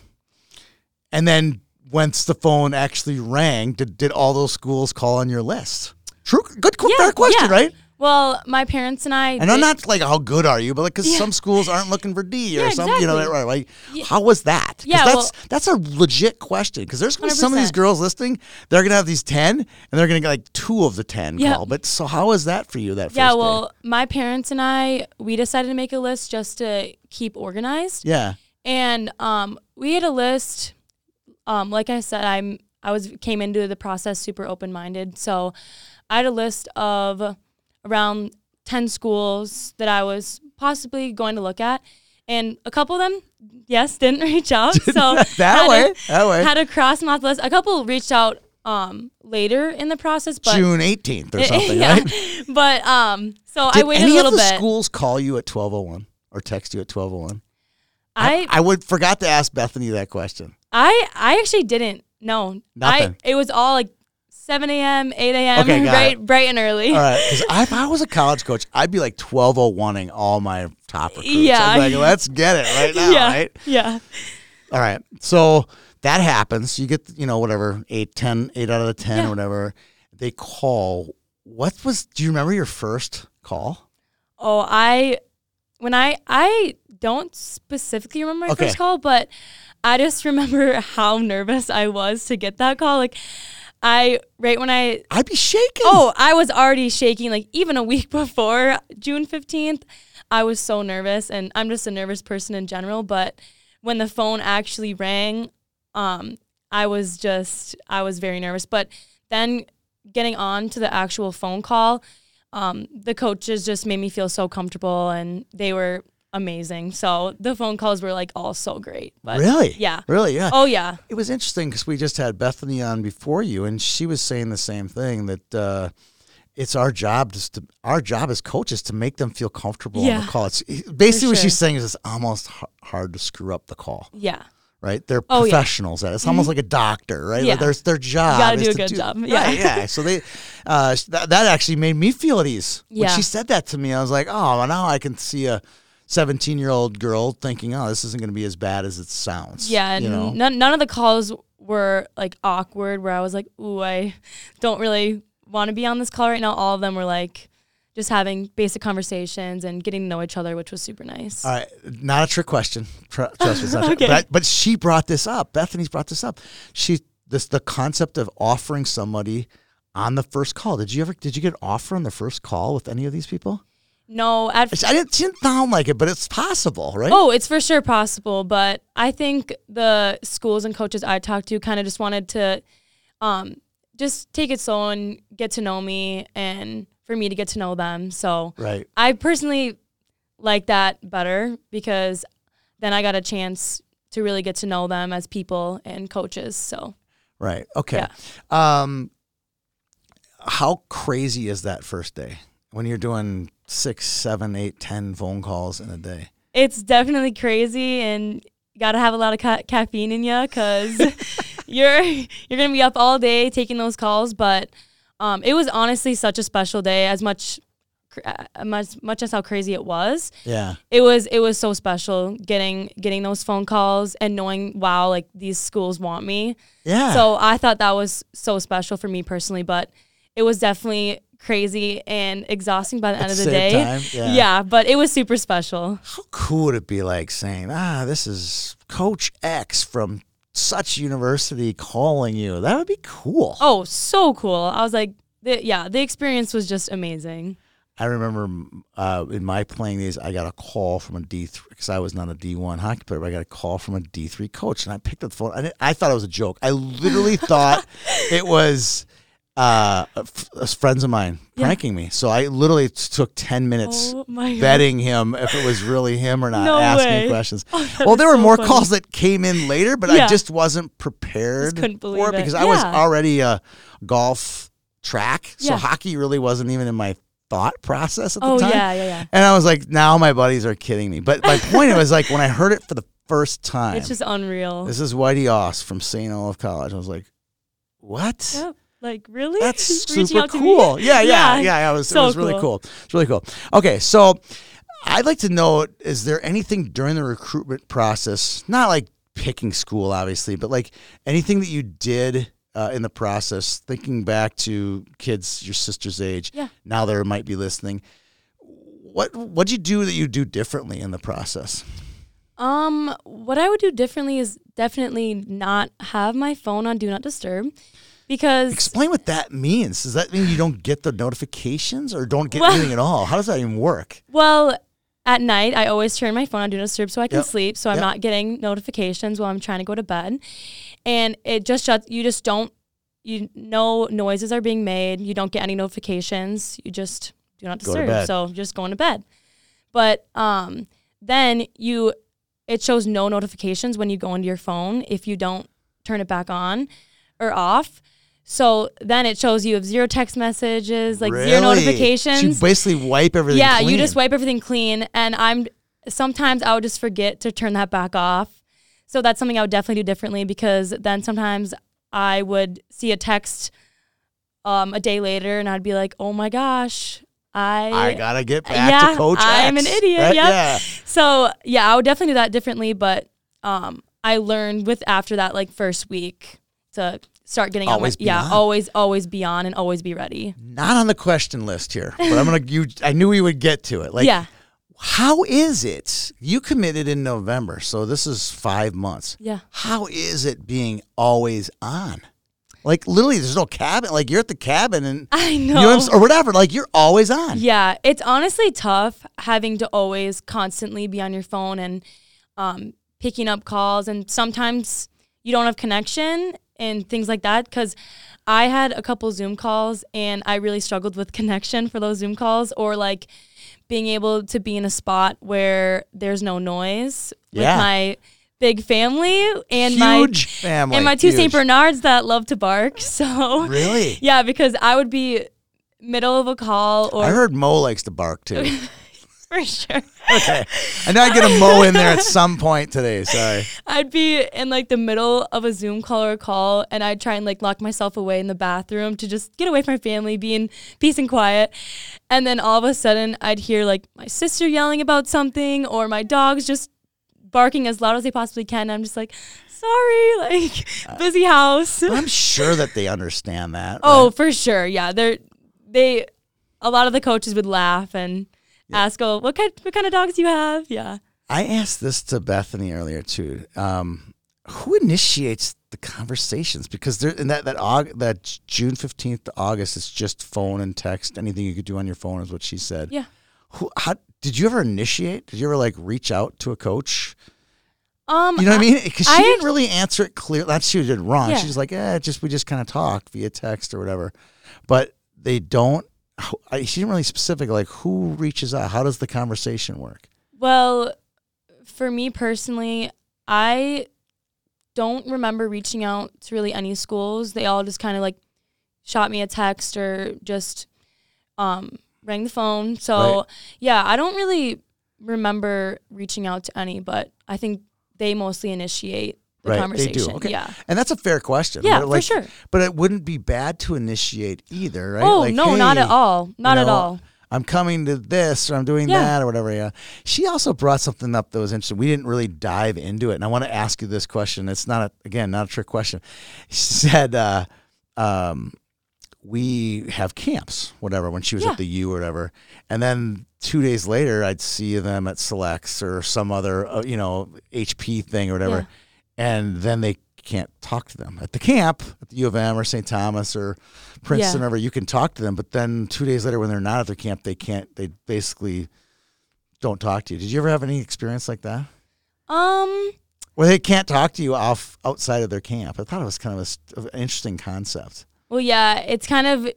And then once the phone actually rang, did, did all those schools call on your list? True, good, Yeah, fair question, yeah. right? Well, my parents and I. And I'm not like how good are you, but like because Yeah. some schools aren't looking for D or Yeah, some, you know, right? Like, Yeah. how was that? Yeah, that's well- that's a legit question because there's gonna be some of these girls listening. They're gonna have these ten, and they're gonna get like two of the ten Yeah. call. But so how was that for you? That first Yeah, day? well, my parents and I, we decided to make a list just to keep organized. yeah, And um, we had a list. Um, like I said, I'm I was came into the process super open minded. So I had a list of around ten schools that I was possibly going to look at, and a couple of them, yes, didn't reach out. So that way, to, that way. had a cross the list. A couple reached out um later in the process, but June 18th or something, yeah. right? But um, so Did I waited any a little of the bit. schools call you at 1201 or text you at 1201? I I would forgot to ask Bethany that question. I I actually didn't. No, Nothing. I it was all like 7 a.m., 8 a.m. Okay, bright it. bright and early. All right, because if I was a college coach, I'd be like 1201ing all my top recruits. Yeah. I'd like, let's get it right now, yeah, right? yeah. All right. So that happens. You get, you know, whatever, 8, 10, 8 out of the 10, Yeah. or whatever. They call. What was, do you remember your first call? Oh, I when I I don't specifically remember my Okay. first call, but I just remember how nervous I was to get that call. Like I right when I I'd be shaking. oh I was already shaking. Like even a week before June fifteenth, I was so nervous, and I'm just a nervous person in general. But when the phone actually rang, um, I was just I was very nervous. But then getting on to the actual phone call, um, the coaches just made me feel so comfortable, and they were amazing. So the phone calls were like all so great. But really? Yeah. Really? Yeah. Oh yeah. It was interesting because we just had Bethany on before you, and she was saying the same thing that uh, it's our job just to our job as coaches to make them feel comfortable on the call. It's basically what she's saying is it's almost h- hard to screw up the call, Yeah. right? They're Oh, yeah. professionals at it. It's almost like a doctor, right? Yeah. Their their job. gotta is do a to good job. Yeah. Right, yeah. So they uh, that, that actually made me feel at ease when she said that to me. I was like, oh, well, now I can see a. 17 year old girl thinking, oh, this isn't going to be as bad as it sounds. Yeah, you know? none, none of the calls were like awkward where I was like, ooh, I don't really want to be on this call right now. All of them were like just having basic conversations and getting to know each other, which was super nice. All right, not a trick question. Trust me, it's not. Okay. But, but she brought this up. Bethany's brought this up. She this the concept of offering somebody on the first call. Did you ever did you get an offer on the first call with any of these people? No, at I didn't, it didn't sound like it, but it's possible, right? Oh, it's for sure possible, but I think the schools and coaches I talked to kind of just wanted to um, just take it slow and get to know me and for me to get to know them. So Right. I personally like that better because then I got a chance to really get to know them as people and coaches. So Right. Okay. Um, how crazy is that first day when you're doing six, seven, eight, ten phone calls in a day? it's definitely crazy and you got to have a lot of ca- caffeine in you because you're you're gonna be up all day taking those calls but um, it was honestly such a special day as much much much as how crazy it was Yeah. it was it was so special getting getting those phone calls and knowing wow like these schools want me Yeah. so i thought that was so special for me personally but it was definitely crazy and exhausting by the At end of the day time, yeah. yeah but it was super special How cool would it be like saying, ah, this is Coach X from such university calling you? That would be cool. Oh, so cool. I was like, the, yeah, the experience was just amazing. I remember uh, in my playing days, I got a call from a D three because I was not a D one hockey player. But I got a call from a D three coach, and I picked up the phone. I, I thought it was a joke. I literally thought it was uh, f- uh, friends of mine Yeah. pranking me. So I literally took ten minutes Oh vetting him if it was really him or not, No asking way. questions. Oh, well, there were so more funny. calls that came in later, but I just wasn't prepared couldn't for it it. because I was already a golf track, so Yeah. hockey really wasn't even in my thought process at the Oh time. yeah, yeah, yeah. And I was like, now my buddies are kidding me. But my point was like when I heard it for the first time, It's just unreal. this is Whitey Aus from St. Olaf College. I was like, what? Yep. Like really? That's super cool. Yeah, yeah, Yeah. yeah. It was, So it was really cool. cool. It's really cool. Okay, so I'd like to know: is there anything during the recruitment process, not like picking school, obviously, but like anything that you did uh, in the process, thinking back to kids your sister's age, Yeah. now they might be listening. What what'd you do that you do differently in the process? Um, what I would do differently is definitely not have my phone on do not disturb because Explain what that means. Does that mean you don't get the notifications or don't get Well- anything at all? How does that even work? well, at night I always turn my phone on do not disturb so I can Yep. sleep so I'm Yep. not getting notifications while I'm trying to go to bed. And it just shuts you just don't you no noises are being made. You don't get any notifications. You just do not disturb. So just going to bed. But um then you it shows no notifications when you go into your phone if you don't turn it back on or off. So then it shows you have zero text messages, like Really? zero So you notifications. basically wipe everything. yeah, you just wipe everything clean. And I'm sometimes I would just forget to turn that back off. So that's something I would definitely do differently because then sometimes I would see a text um, a day later and I'd be like, oh my gosh, I I gotta get back yeah, to Coach I'm an idiot, right? yep. Yeah. So yeah, I would definitely do that differently. But um, I learned with after that like first week to start getting Always on be my yeah, on. always always be on and always be ready. Not on the question list here, but I'm gonna. You, I knew we would get to it. Like, yeah, how is it? You committed in November, so this is five months. yeah. How is it being always on? Like literally, there's no cabin. Like you're at the cabin and I you know. know I'm s- or whatever. Like you're always on. Yeah, it's honestly tough having to always constantly be on your phone and um, picking up calls, and sometimes you don't have connection and things like that. Because I had a couple Zoom calls, and I really struggled with connection for those Zoom calls, or like being able to be in a spot where there's no noise Yeah. with my big family and my family. and my two Saint Bernards that love to bark. So Really? yeah, because I would be middle of a call or I heard Mo likes to bark too. for sure. okay. I know I get a Mo in there at some point today. Sorry. I'd be in like the middle of a Zoom call or a call, and I'd try and like lock myself away in the bathroom to just get away from my family, be in peace and quiet. And then all of a sudden, I'd hear like my sister yelling about something, or my dogs just barking as loud as they possibly can. I'm just like, sorry, like uh, busy house. I'm sure that they understand that. oh, right? for sure, yeah. They're they. A lot of the coaches would laugh and ask, "Oh, what kind what kind of dogs do you have?" Yeah. I asked this to Bethany earlier too. Um, who initiates the conversations? Because there in that that Aug, that June fifteenth to August, it's just phone and text. Anything you could do on your phone is what she said. Yeah. Who? How did you ever initiate? Did you ever like reach out to a coach? Um, You know what I mean? Because she I didn't really answer it clear. That's she did wrong. Yeah. She's like, eh, just we just kind of talk via text or whatever. But they don't. I, she didn't really specific like who reaches out. How does the conversation work? Well, for me personally, I don't remember reaching out to really any schools. They all just kind of like shot me a text or just um, rang the phone. So, Right. yeah, I don't really remember reaching out to any, but I think they mostly initiate the Right, they conversation. do. Okay. Yeah. And that's a fair question. Yeah, But, for sure. But it wouldn't be bad to initiate either, right? Oh, Like, no, not at all. Not you at all. I'm coming to this or I'm doing Yeah. that or whatever. Yeah. She also brought something up that was interesting. We didn't really dive into it. And I want to ask you this question. It's not, a, again, not a trick question. She said, uh, um, we have camps, whatever, when she was Yeah. at the U or whatever. And then two days later, I'd see them at Selects or some other, uh, you know, HP thing or whatever. And then they can't talk to them at the camp at the U of M or St. Thomas or Princeton Yeah. or whatever. You can talk to them, but then two days later, when they're not at their camp, they can't. They basically don't talk to you. Did you ever have any experience like that? Um, well, they can't talk to you off outside of their camp. I thought it was kind of a an interesting concept. Well, yeah, it's kind of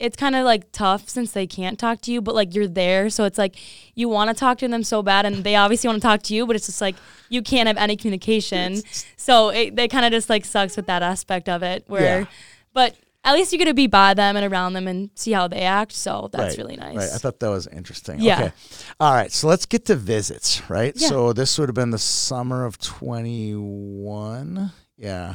it's kind of like tough since they can't talk to you, but like you're there, so it's like you want to talk to them so bad, and they obviously want to talk to you, but it's just like you can't have any communication. So it they kind of just like sucks with that aspect of it. Where, Yeah. but at least you get to be by them and around them and see how they act. So that's Right, really nice. Right. I thought that was interesting. Yeah. Okay. All right. So let's get to visits, right? Yeah. So this would have been the summer of 21. Yeah.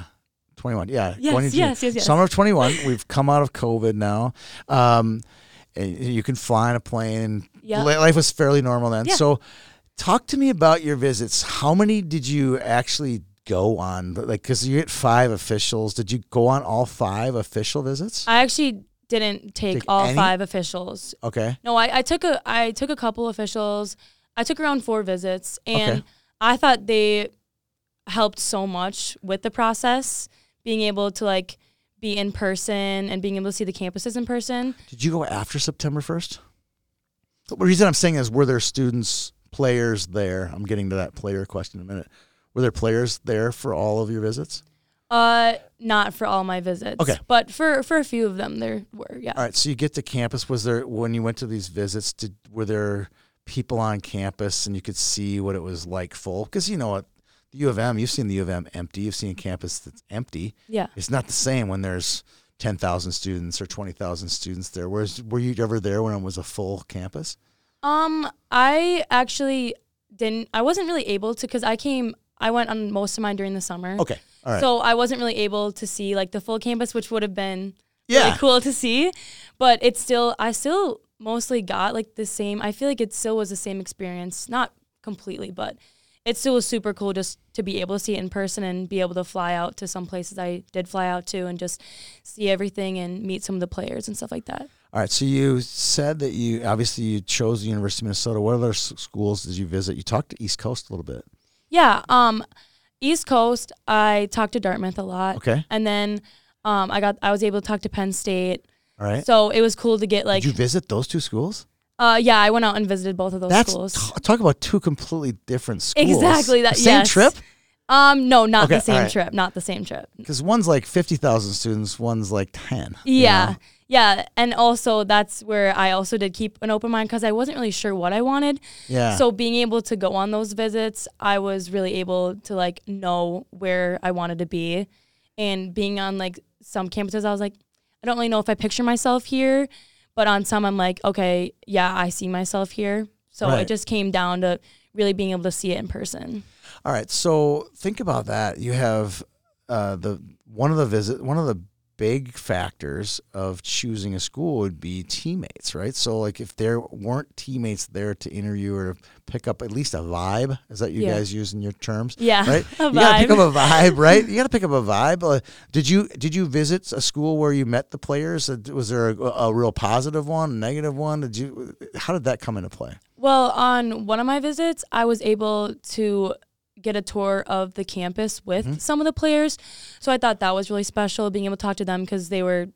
21. Yeah. Yes, yes, yes, yes. Summer of 21. We've come out of COVID now. Um, and you can fly on a plane. And Yeah. Life was fairly normal then. Yeah. So talk to me about your visits. How many did you actually go on? Like, because you get five officials. Did you go on all five official visits? I actually didn't take, Take all any? five officials. Okay. No, I, I took a I took a couple officials. I took around four visits, and Okay. I thought they helped so much with the process, being able to like be in person and being able to see the campuses in person. Did you go after September 1st? The reason I'm saying is, were there students, players there? I'm getting to that player question in a minute. Were there players there for all of your visits? Uh, not for all my visits. Okay. but for for a few of them there were. Yeah. All right, so you get to campus. Was there when you went to these visits? Did were there people on campus and you could see what it was like full? Because you know what, the U of M. You've seen the U of M empty. You've seen a campus that's empty. Yeah. It's not the same when there's ten thousand students or twenty thousand students there. Whereas, were you ever there when it was a full campus? Um, I actually didn't. I wasn't really able to because I came I went on most of mine during the summer. Okay. All right. So I wasn't really able to see like the full campus, which would have been Yeah. really cool to see. But it's still, I still mostly got like the same. I feel like it still was the same experience, not completely, but it still was super cool just to be able to see it in person and be able to fly out to some places I did fly out to and just see everything and meet some of the players and stuff like that. All right. So you said that you obviously you chose the University of Minnesota. What other schools did you visit? You talked to East Coast a little bit. Yeah. Um, East Coast, I talked to Dartmouth a lot. Okay. And then um, I got I was able to talk to Penn State. All right. So it was cool to get like did you visit those two schools? Uh yeah, I went out and visited both of those That's schools. t- talk about two completely different schools. Exactly that Same yes. trip. Um no, not Okay, the same alright. trip, not the same trip. Because one's like fifty thousand students, one's like ten. you Yeah. know? Yeah, and also that's where I also did keep an open mind cuz I wasn't really sure what I wanted. Yeah. So being able to go on those visits, I was really able to like know where I wanted to be. And being on like some campuses, I was like, I don't really know if I picture myself here, but on some, I'm like, okay, yeah, I see myself here. So Right. it just came down to really being able to see it in person. All right. So think about that. You have uh, the one of the visit one of the big factors of choosing a school would be teammates, right? So like if there weren't teammates there to interview or pick up at least a vibe, is that you Yeah. guys use in your terms? Yeah, Right? a you gotta pick up a vibe, right? You gotta pick up a vibe. Uh, did you did you visit a school where you met the players? Uh, Was there a, a real positive one, a negative one? Did you how did that come into play? Well, on one of my visits, I was able to get a tour of the campus with Mm-hmm. some of the players. So I thought that was really special being able to talk to them because they were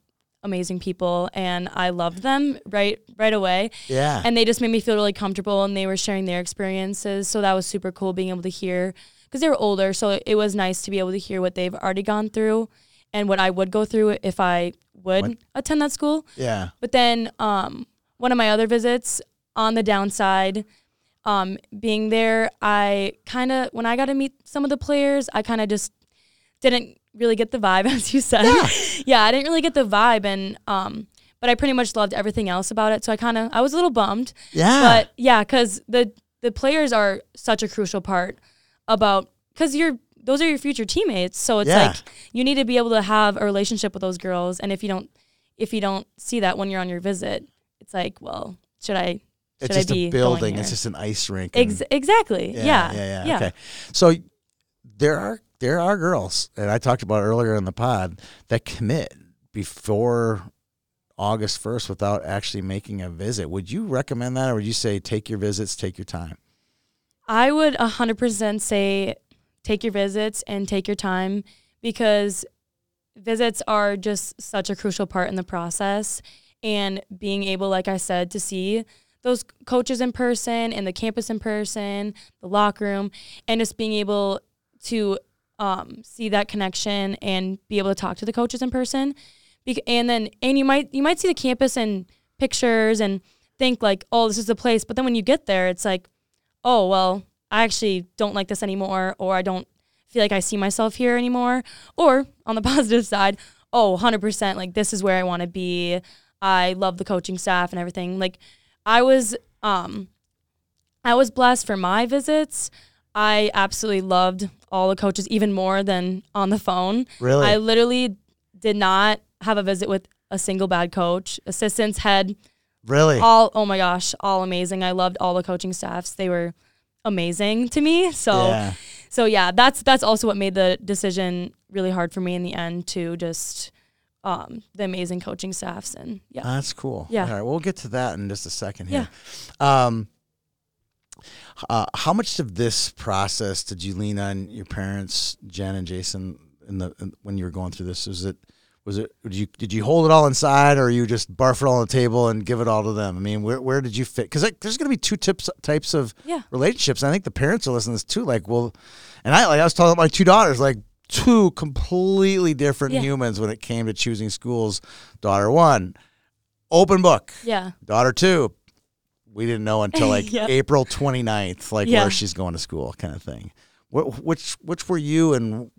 amazing people and I loved them right right away. Yeah. And they just made me feel really comfortable and they were sharing their experiences. So that was super cool being able to hear because they were older. So it was nice to be able to hear what they've already gone through and what I would go through if I would attend that school. yeah. But then um, one of my other visits on the downside, um, being there, I kind of, when I got to meet some of the players, I kind of just didn't really get the vibe, as you said. Yeah, yeah I didn't really get the vibe. And, um, but I pretty much loved everything else about it. So I kind of, I was a little bummed. Yeah. But yeah, because the, the players are such a crucial part about, because you're, those are your future teammates. So it's Yeah. like you need to be able to have a relationship with those girls. And if you don't, if you don't see that when you're on your visit, it's like, well, should I? Should it's just a building. It's just an ice rink. Ex- exactly. yeah, Yeah. yeah, yeah. Okay. So there are there are girls, and I talked about earlier in the pod that commit before August first without actually making a visit. Would you recommend that, or would you say take your visits, take your time? I would 100% say take your visits and take your time because visits are just such a crucial part in the process. And being able, like I said, to see those coaches in person and the campus in person, the locker room, and just being able to um, see that connection and be able to talk to the coaches in person. Bec- and then, and you might you might see the campus in pictures and think like, oh, this is the place. But then when you get there, it's like, oh well i actually don't like this anymore or i don't feel like i see myself here anymore or on the positive side oh 100% like this is where i want to be i love the coaching staff and everything like i was um i was blessed for my visits i absolutely loved all the coaches even more than on the phone Really? i literally did not have a visit with a single bad coach assistants head really? all oh my gosh all amazing i loved all the coaching staffs they were amazing to me so yeah. so yeah that's that's also what made the decision really hard for me in the end to just um the amazing coaching staffs and yeah That's cool. Yeah. All right. We'll get to that in just a second here. Yeah. Um, uh, how much of this process did you lean on your parents, Jen and Jason, in the in, when you were going through this? Was it was it did you did you hold it all inside, or you just barf it all on the table and give it all to them? I mean, where where did you fit? Because there's going to be two tips types of Yeah. relationships. I think the parents are listening to this too. Like, well, and I like I was telling my two daughters like two completely different Yeah. humans when it came to choosing schools. Daughter one, open book. yeah Daughter two, we didn't know until like Yep. April 29th, like Yeah. where she's going to school, kind of thing. Wh- Which which were you, and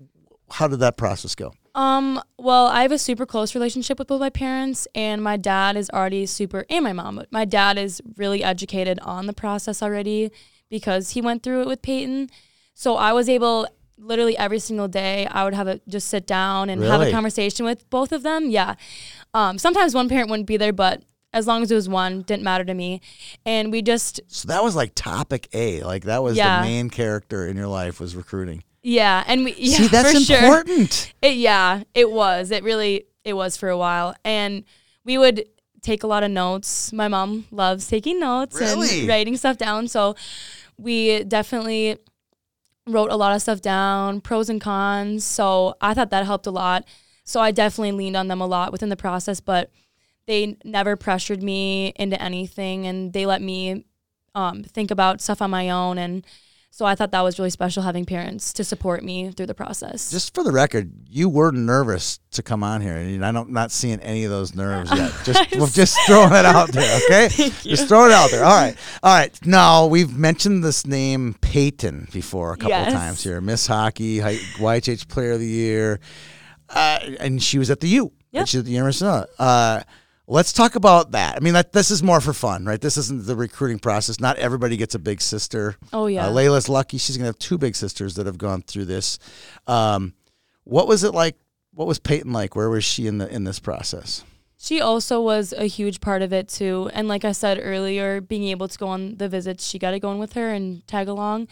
how did that process go? Um, well, I have a super close relationship with both my parents, and my dad is already super, and my mom, but my dad is really educated on the process already because he went through it with Peyton. So I was able literally every single day I would have a just sit down and have a conversation with both of them. Yeah. Um, sometimes one parent wouldn't be there, but as long as it was one, didn't matter to me. And we just So that was like topic A. Like that was Yeah. the main character in your life was recruiting. yeah, and we yeah, See, that's for sure. important. It, yeah, it was. It really it was for a while, and we would take a lot of notes. My mom loves taking notes Really? and writing stuff down, so we definitely wrote a lot of stuff down, pros and cons. So I thought that helped a lot. So I definitely leaned on them a lot within the process, but they never pressured me into anything, and they let me um, think about stuff on my own and. So I thought that was really special having parents to support me through the process. Just for the record, you were nervous to come on here, and I don't not seeing any of those nerves yet. Just well, just throwing it out there, okay? Just throwing it out there. All right, all right. Now we've mentioned this name Peyton before a couple of Yes. times here. Miss Hockey, YHH Player of the Year, uh, and she was at the U. Yep. She's at the University. Uh, let's talk about that. I mean, that this is more for fun, right? This isn't the recruiting process. Not everybody gets a big sister. Oh, yeah. Uh, Layla's lucky; she's gonna have two big sisters that have gone through this. Um, what was it like? What was Peyton like? Where was she in the in this process? She also was a huge part of it too. And like I said earlier, being able to go on the visits, she got to go in with her and tag along.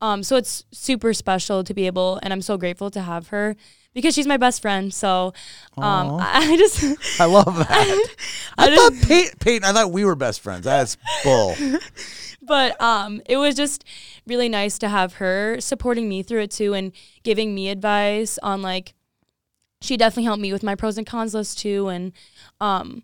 Um, so it's super special to be able, and I'm so grateful to have her because she's my best friend. So um, I, I just, I love that. I, I thought just, Peyton, Peyton. I thought we were best friends. That's bull. but um, it was just really nice to have her supporting me through it too and giving me advice on like, she definitely helped me with my pros and cons list too. And, um,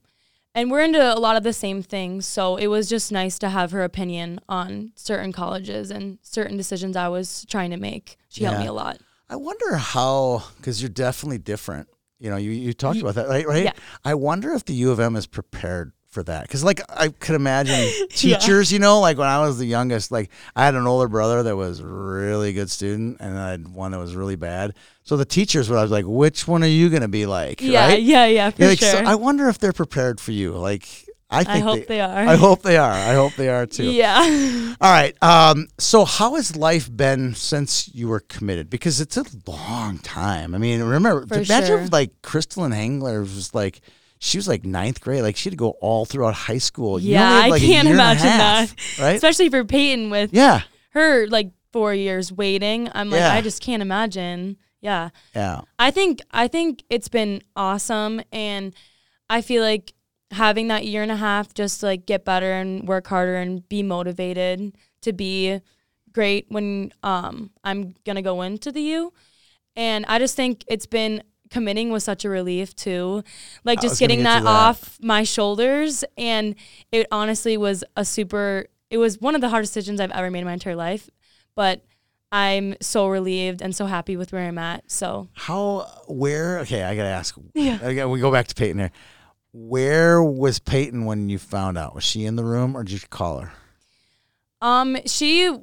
and we're into a lot of the same things. So it was just nice to have her opinion on certain colleges and certain decisions I was trying to make. She helped me a lot. I wonder how, because you're definitely different. You know, you, you talked about that, right? Right. yeah. I wonder if the U of M is prepared for that, because like I could imagine teachers. You know, like when I was the youngest, like I had an older brother that was really good student, and I had one that was really bad. So the teachers were I was like, which one are you gonna be like? Yeah, right? yeah, yeah, for like, so sure. I wonder if they're prepared for you. Like I think hope they are. I hope they are. I hope they are too. yeah. All right. Um, so how has life been since you were committed? Because it's a long time. I mean, remember, For imagine sure. if like Crystalline Hangler was like, she was like ninth grade. Like she had to go all throughout high school. Yeah, had, I like, a can't year and a imagine half, that. Right? Especially for Peyton with yeah. her like four years waiting. I'm like, Yeah. I just can't imagine. Yeah. Yeah. I think I think it's been awesome and I feel like having that year and a half just like get better and work harder and be motivated to be great when um I'm going to go into the U. And I just think it's been committing was such a relief too. Like just getting get that, that. off my shoulders and it honestly was a super it was one of the hardest decisions I've ever made in my entire life, but I'm so relieved and so happy with where I'm at. So How, where, okay, I got to ask. Yeah. Got, we go back to Peyton here. Where was Peyton when you found out? Was she in the room or did you call her? Um, she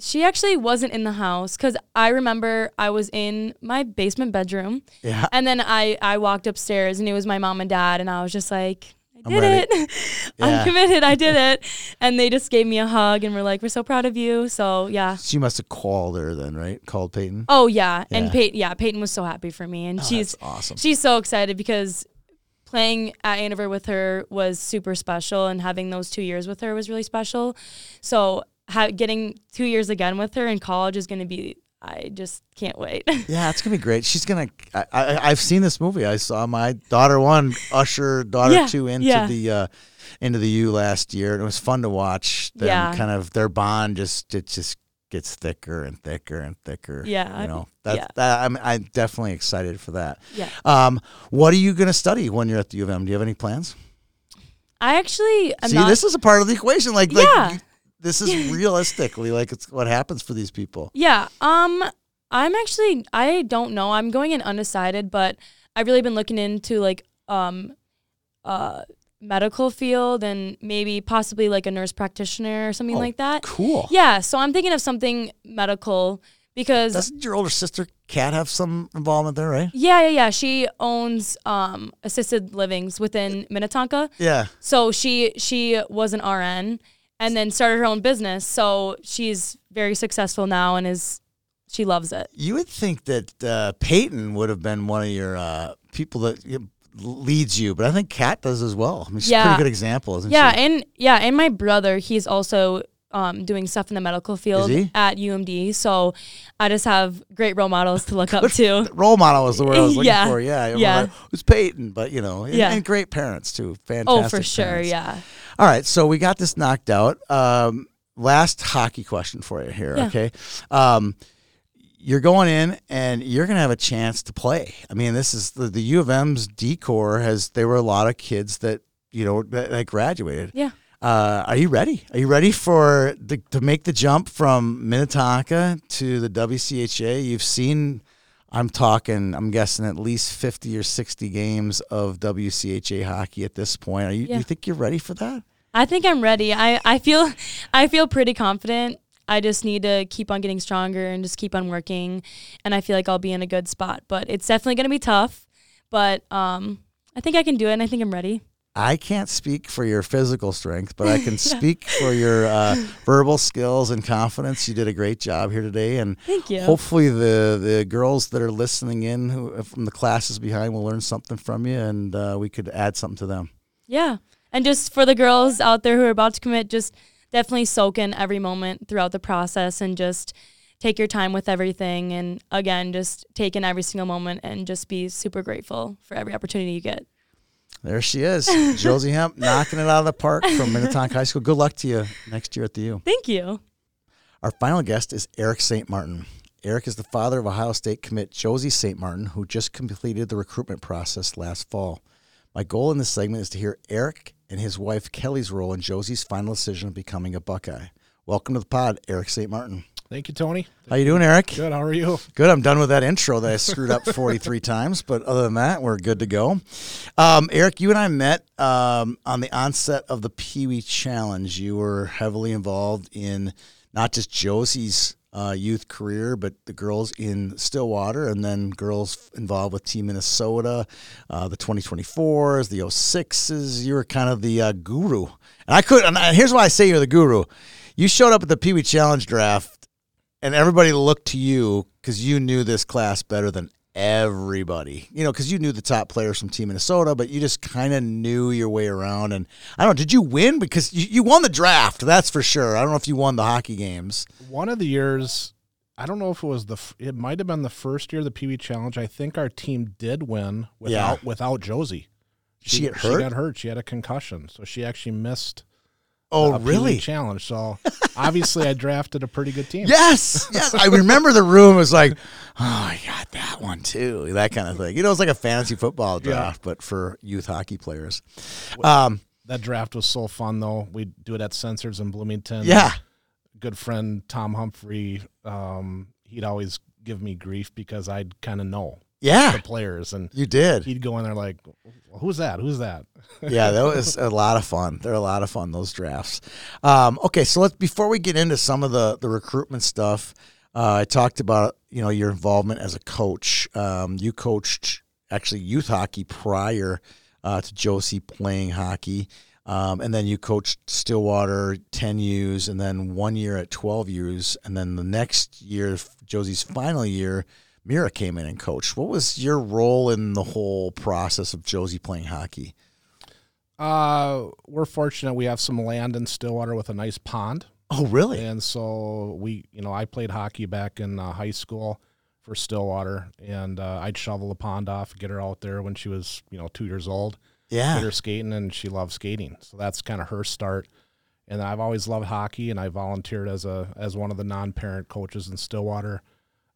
she actually wasn't in the house because I remember I was in my basement bedroom, Yeah. and then I I walked upstairs and it was my mom and dad, and I was just like. I I'm did it. Yeah. I'm committed. I did it. And they just gave me a hug and were like, "We're so proud of you." So yeah. She must have called her then, right? Called Peyton. Oh yeah. And Peyton, yeah, Peyton was so happy for me, and Oh, she's awesome. she's so excited because playing at Andover with her was super special, and having those two years with her was really special. So ha- getting two years again with her in college is going to be. I just can't wait. Yeah, it's gonna be great. She's gonna. I, I, I've seen this movie. I saw my daughter one, usher daughter Yeah, two into yeah. the uh, into the U last year, and it was fun to watch. Them Yeah. kind of their bond just it just gets thicker and thicker and thicker. Yeah, you know that. yeah. that I'm I'm definitely excited for that. yeah. Um, what are you gonna study when you're at the U of M? Do you have any plans? I actually am See, not. this is a part of the equation. Like, like Yeah. you- this is realistically like it's what happens for these people. Yeah. Um I'm actually I don't know. I'm going in undecided, but I've really been looking into like um uh medical field and maybe possibly like a nurse practitioner or something Oh, like that. Cool. Yeah, so I'm thinking of something medical because Doesn't your older sister Kat have some involvement there, right? yeah, yeah, yeah. She owns um assisted livings within Minnetonka. Yeah. So she she was an RN and then started her own business. So she's very successful now and is she loves it. You would think that uh, Peyton would have been one of your uh, people that you know, leads you, but I think Kat does as well. I mean, she's a Yeah. pretty good example, isn't Yeah, she? and yeah, and my brother, he's also um, doing stuff in the medical field he? at UMD. So I just have great role models to look up to. Role model is the word I was looking Yeah. for. Yeah, I Yeah. It was Peyton, but you know, and, Yeah. and great parents too. Fantastic. Oh, for sure, parents. yeah. All right, so we got this knocked out. Um, last hockey question for you here, Yeah. okay? Um, you're going in and you're going to have a chance to play. I mean, this is the, the U of M's D corps has there were a lot of kids that you know that, that graduated. Yeah. Uh, are you ready? Are you ready for the, to make the jump from Minnetonka to the WCHA? You've seen, I'm talking, I'm guessing at least 50 or 60 games of WCHA hockey at this point. Are you, do Yeah. you think you're ready for that? I think I'm ready. I, I feel I feel pretty confident. I just need to keep on getting stronger and just keep on working and I feel like I'll be in a good spot. But it's definitely gonna be tough. But um I think I can do it and I think I'm ready. I can't speak for your physical strength, but I can speak for your uh, verbal skills and confidence. You did a great job here today, and Thank you. hopefully the the girls that are listening in who from the classes behind will learn something from you, and uh, we could add something to them. Yeah. And just for the girls out there who are about to commit, just definitely soak in every moment throughout the process and just take your time with everything. And again, just take in every single moment and just be super grateful for every opportunity you get. There she is, Josie Hemp, knocking it out of the park from Minnetonka High School. Good luck to you next year at the U. Thank you. Our final guest is Eric St. Martin. Eric is the father of Ohio State commit Josie St. Martin, who just completed the recruitment process last fall. My goal in this segment is to hear Eric and his wife Kelly's role in Josie's final decision of becoming a Buckeye. Welcome to the pod, Eric St. Martin. Thank you, Tony. How you doing, Eric? Good. How are you? Good. I'm done with that intro that I screwed up 43 times, but other than that, we're good to go. Um, Eric, you and I met um, on the onset of the Pee Wee Challenge. You were heavily involved in not just Josie's uh, youth career, but the girls in Stillwater, and then girls involved with Team Minnesota, uh, the 2024s, the 06s. You were kind of the uh, guru. And I could, and here's why I say you're the guru. You showed up at the Pee Wee Challenge draft and everybody looked to you because you knew this class better than everybody. You know, because you knew the top players from Team Minnesota, but you just kind of knew your way around. And I don't know, did you win? Because you, you won the draft, that's for sure. I don't know if you won the hockey games. One of the years, I don't know if it was the. It might have been the first year of the Pee Wee Challenge. I think our team did win without without Josie. She get She got hurt. She had a concussion, so she actually missed. Oh, a really? Challenge. So obviously, I drafted a pretty good team. Yes, yes. I remember the room was like, oh, I got that one too. That kind of thing. You know, it's like a fantasy football Yeah. draft, but for youth hockey players. Um, That draft was so fun, though. We do it at Sensors in Bloomington. yeah. good friend Tom Humphrey, um, he'd always give me grief because I'd kind of know Yeah. the players, and You did. he'd go in there like, "Who's that? Who's that?" yeah, that was a lot of fun. They're a lot of fun those drafts. Um, okay, so let's before we get into some of the the recruitment stuff, uh, I talked about you know your involvement as a coach. Um, you coached actually youth hockey prior uh, to Josie playing hockey. Um, and then you coached Stillwater 10 U's and then one year at 12 U's. And then the next year, Josie's final year, Mira came in and coached. What was your role in the whole process of Josie playing hockey? Uh, we're fortunate we have some land in Stillwater with a nice pond, Oh, really? and so we, you know, I played hockey back in uh, high school for Stillwater, and uh, I'd shovel the pond off, get her out there when she was, you know, two years old, get Yeah. her skating, and she loved skating. So that's kind of her start. And I've always loved hockey, and I volunteered as a as one of the non-parent coaches in Stillwater.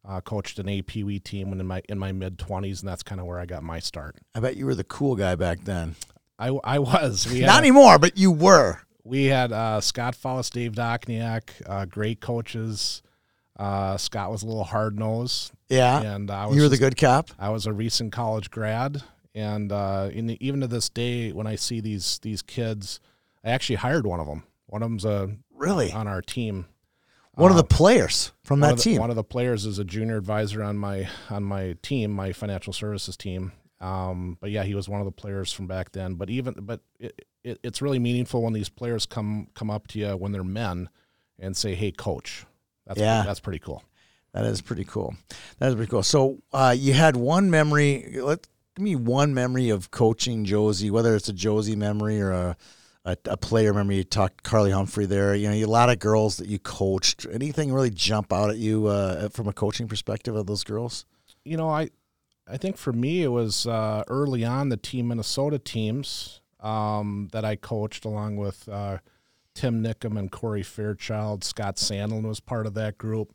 Uh, coached an AP Wee team when in my in my mid twenties, and that's kind of where I got my start. I bet you were the cool guy back then. I, I was. We Not anymore, but you were. we had uh, Scott Faust, Dave Dokniak, uh, great coaches. Uh, Scott was a little hard nosed, Yeah. and I was you were the good cop. I was a recent college grad, and uh, in the, even to this day, when I see these these kids, I actually hired one of them. One of them's a Really? on our team. One of Uh, the players from that of the, team. One of the players is a junior advisor on my on my team, my financial services team. Um, but yeah, he was one of the players from back then. But even but it, it, it's really meaningful when these players come come up to you when they're men and say, "Hey, coach." That's Yeah. that's pretty cool. That is pretty cool. That is pretty cool. So uh, you had one memory. Let give me one memory of coaching Josie, whether it's a Josie memory or a a, a player Remember You talked Carly Humphrey there. You know, a lot of girls that you coached. Anything really jump out at you uh, from a coaching perspective of those girls? you know, I I think for me it was uh, early on the Team Minnesota teams um, that I coached along with uh, Tim Nickum and Corey Fairchild. Scott Sandlin was part of that group.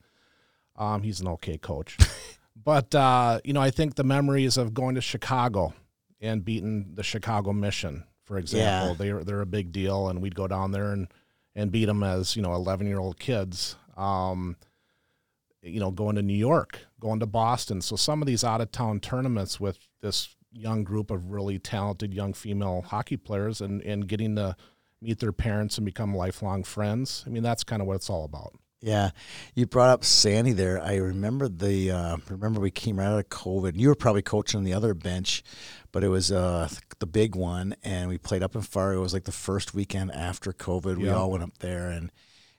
Um, he's an okay coach, but uh, you know, I think the memories of going to Chicago and beating the Chicago Mission, for example, Yeah. they're they're a big deal, and we'd go down there and and beat them as you know eleven year old kids. Um, you know, going to New York, going to Boston. So some of these out of town tournaments with this young group of really talented young female hockey players and, and getting to meet their parents and become lifelong friends. I mean, that's kind of what it's all about. Yeah, you brought up Sandy there. I remember the uh, remember we came right out of COVID. You were probably coaching on the other bench, but it was uh, the big one, and we played up in Fargo. It was like the first weekend after COVID. We Yeah. all went up there, and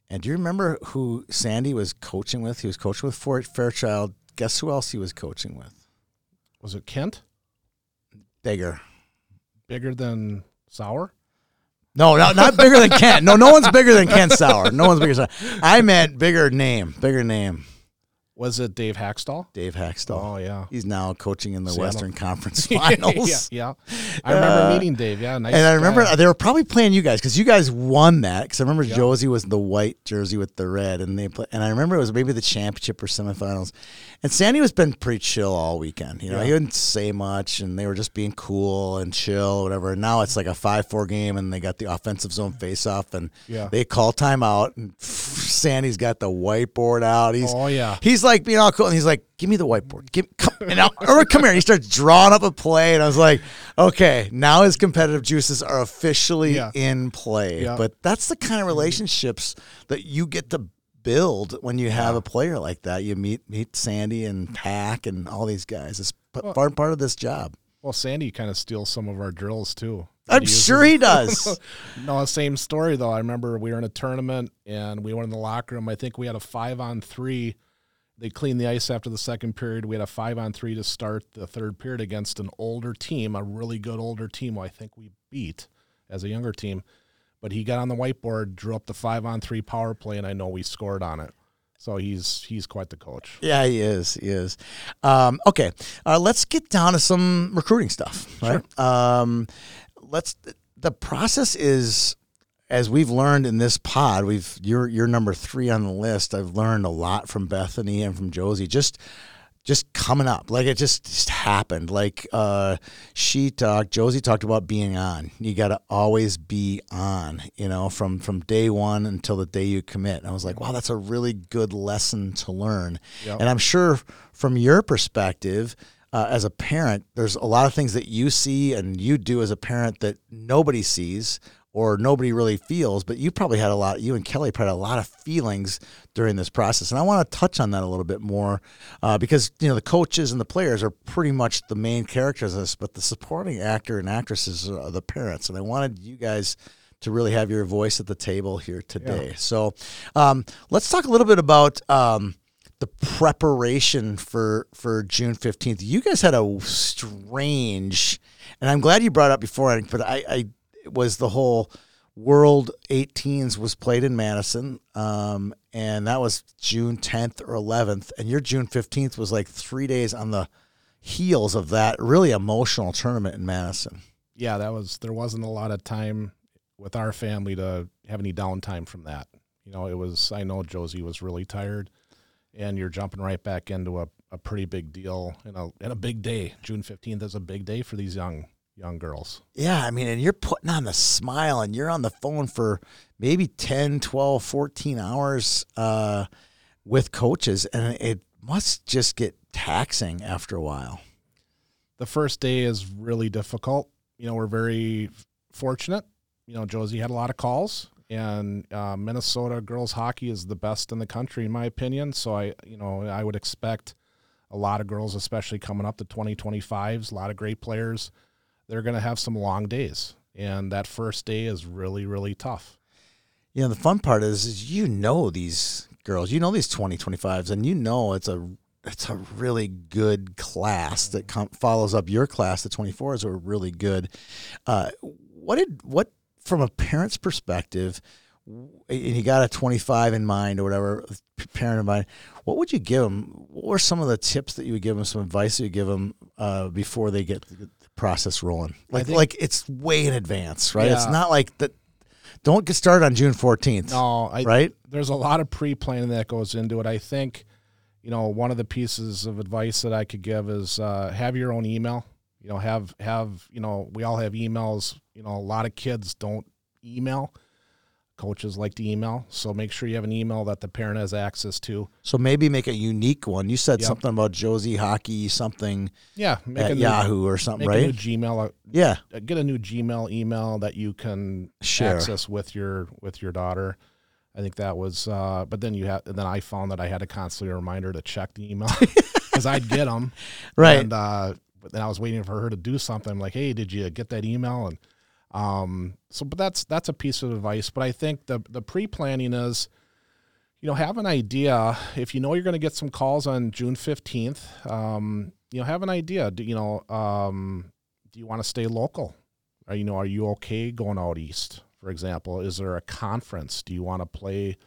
and do you remember who Sandy was coaching with? He was coaching with Fort Fairchild. Guess who else he was coaching with? Was it Kent? Bigger. Bigger than Sauer? No, not, not bigger than Kent. No, no one's bigger than Kent Sauer. No one's bigger. Than Sauer. I meant bigger name. Bigger name. Was it Dave Hakstol? Dave Hakstol. Oh, yeah. He's now coaching in the Seattle. Western Conference Finals. yeah, yeah. I remember Uh, meeting Dave. Yeah, nice. and I remember guy. they were probably playing you guys because you guys won that. Because I remember Yeah. Josie was the white jersey with the red, and they play. And I remember it was maybe the championship or semifinals. And Sandy was been pretty chill all weekend. You know, Yeah. he didn't say much, and they were just being cool and chill, whatever. And now it's like a five-four game, and they got the offensive zone face-off, and Yeah. they call timeout, and Sandy's got the whiteboard out. He's Oh, yeah. He's like being all cool, and he's like, "Give me the whiteboard. Give come and I'll, or come here." And he starts drawing up a play, and I was like, "Okay, now his competitive juices are officially Yeah. in play." Yeah. But that's the kind of relationships that you get to build when you have a player like that. You meet meet Sandy and Pack and all these guys. It's Well- part part of this job. Well, Sandy kind of steals some of our drills too. I'm He sure he does. no, same story though. I remember we were in a tournament and we went in the locker room. I think we had a five on three. They cleaned the ice after the second period. We had a five on three to start the third period against an older team, a really good older team. who I think we beat as a younger team. But he got on the whiteboard, drew up the five on three power play, and I know we scored on it. So he's he's quite the coach. Yeah, he is. He is. Um, okay, uh, let's get down to some recruiting stuff. Right. Um, let's. The process is, as we've learned in this pod, we've you're you're number three on the list. I've learned a lot from Bethany and from Josie. Just. Just coming up, like it just, just happened. Like uh, she talked, Josie talked about being on. You got to always be on, you know, from from day one until the day you commit. And I was like, wow, that's a really good lesson to learn. Yep. And I'm sure from your perspective, uh, as a parent, there's a lot of things that you see and you do as a parent that nobody sees or nobody really feels. But you probably had a lot. You and Kelly probably had a lot of feelings during this process, and I want to touch on that a little bit more uh, because you know the coaches and the players are pretty much the main characters of this, but the supporting actor and actresses are the parents, and I wanted you guys to really have your voice at the table here today. So um, let's talk a little bit about. Um, the preparation for for June fifteenth. You guys had a strange, and I'm glad you brought it up before. But I, I was the whole World 18s was played in Madison, um, and that was June 10th or 11th, and your June 15th was like three days on the heels of that really emotional tournament in Madison. Yeah, that was there wasn't a lot of time with our family to have any downtime from that. You know, it was I know Josie was really tired and you're jumping right back into a, a pretty big deal and a and a big day. June fifteenth is a big day for these young young girls. Yeah, I mean, and you're putting on the smile and you're on the phone for maybe 10, 12, 14 hours uh, with coaches, and it must just get taxing after a while. The first day is really difficult. You know, we're very fortunate. You know, Josie had a lot of calls, and uh, Minnesota girls hockey is the best in the country, in my opinion. So I, you know, I would expect a lot of girls, especially coming up to 2025s, a lot of great players. They're going to have some long days, and that first day is really really tough. You know, the fun part is, is you know these girls, you know these 20, 25s, and you know it's a it's a really good class that com- follows up your class. The 24s are really good. Uh, what did what from a parent's perspective? And you got a 25 in mind or whatever parent in mind. What would you give them? What were some of the tips that you would give them? Some advice that you give them uh, before they get process rolling? Like think- like it's way in advance, right? It's not like that. Don't get started on June 14th. No, I, right? there's a lot of pre-planning that goes into it. I think, you know, one of the pieces of advice that I could give is uh, have your own email. You know, have have you know, we all have emails. You know, a lot of kids don't email. Coaches like to email, so make sure you have an email that the parent has access to. So maybe make a unique one. You said Yep. something about Josie Hockey something Yeah, make at a new, Yahoo or something, make a right? Gmail. Yeah, uh, Get a new Gmail email that you can Share. access with your with your daughter. I think that was, uh, but then you had, then I found that I had to constantly reminder to check the email because I'd get them, right. And uh, but then I was waiting for her to do something. I'm like, hey, did you get that email? And um, so, but that's that's a piece of advice. But I think the the pre planning is, you know, have an idea. If you know you're going to get some calls on June fifteenth, um, you know, have an idea. Do you know? Um, do you want to stay local? Are you know? Are you okay going out east? For example, is there a conference? Do you want to play?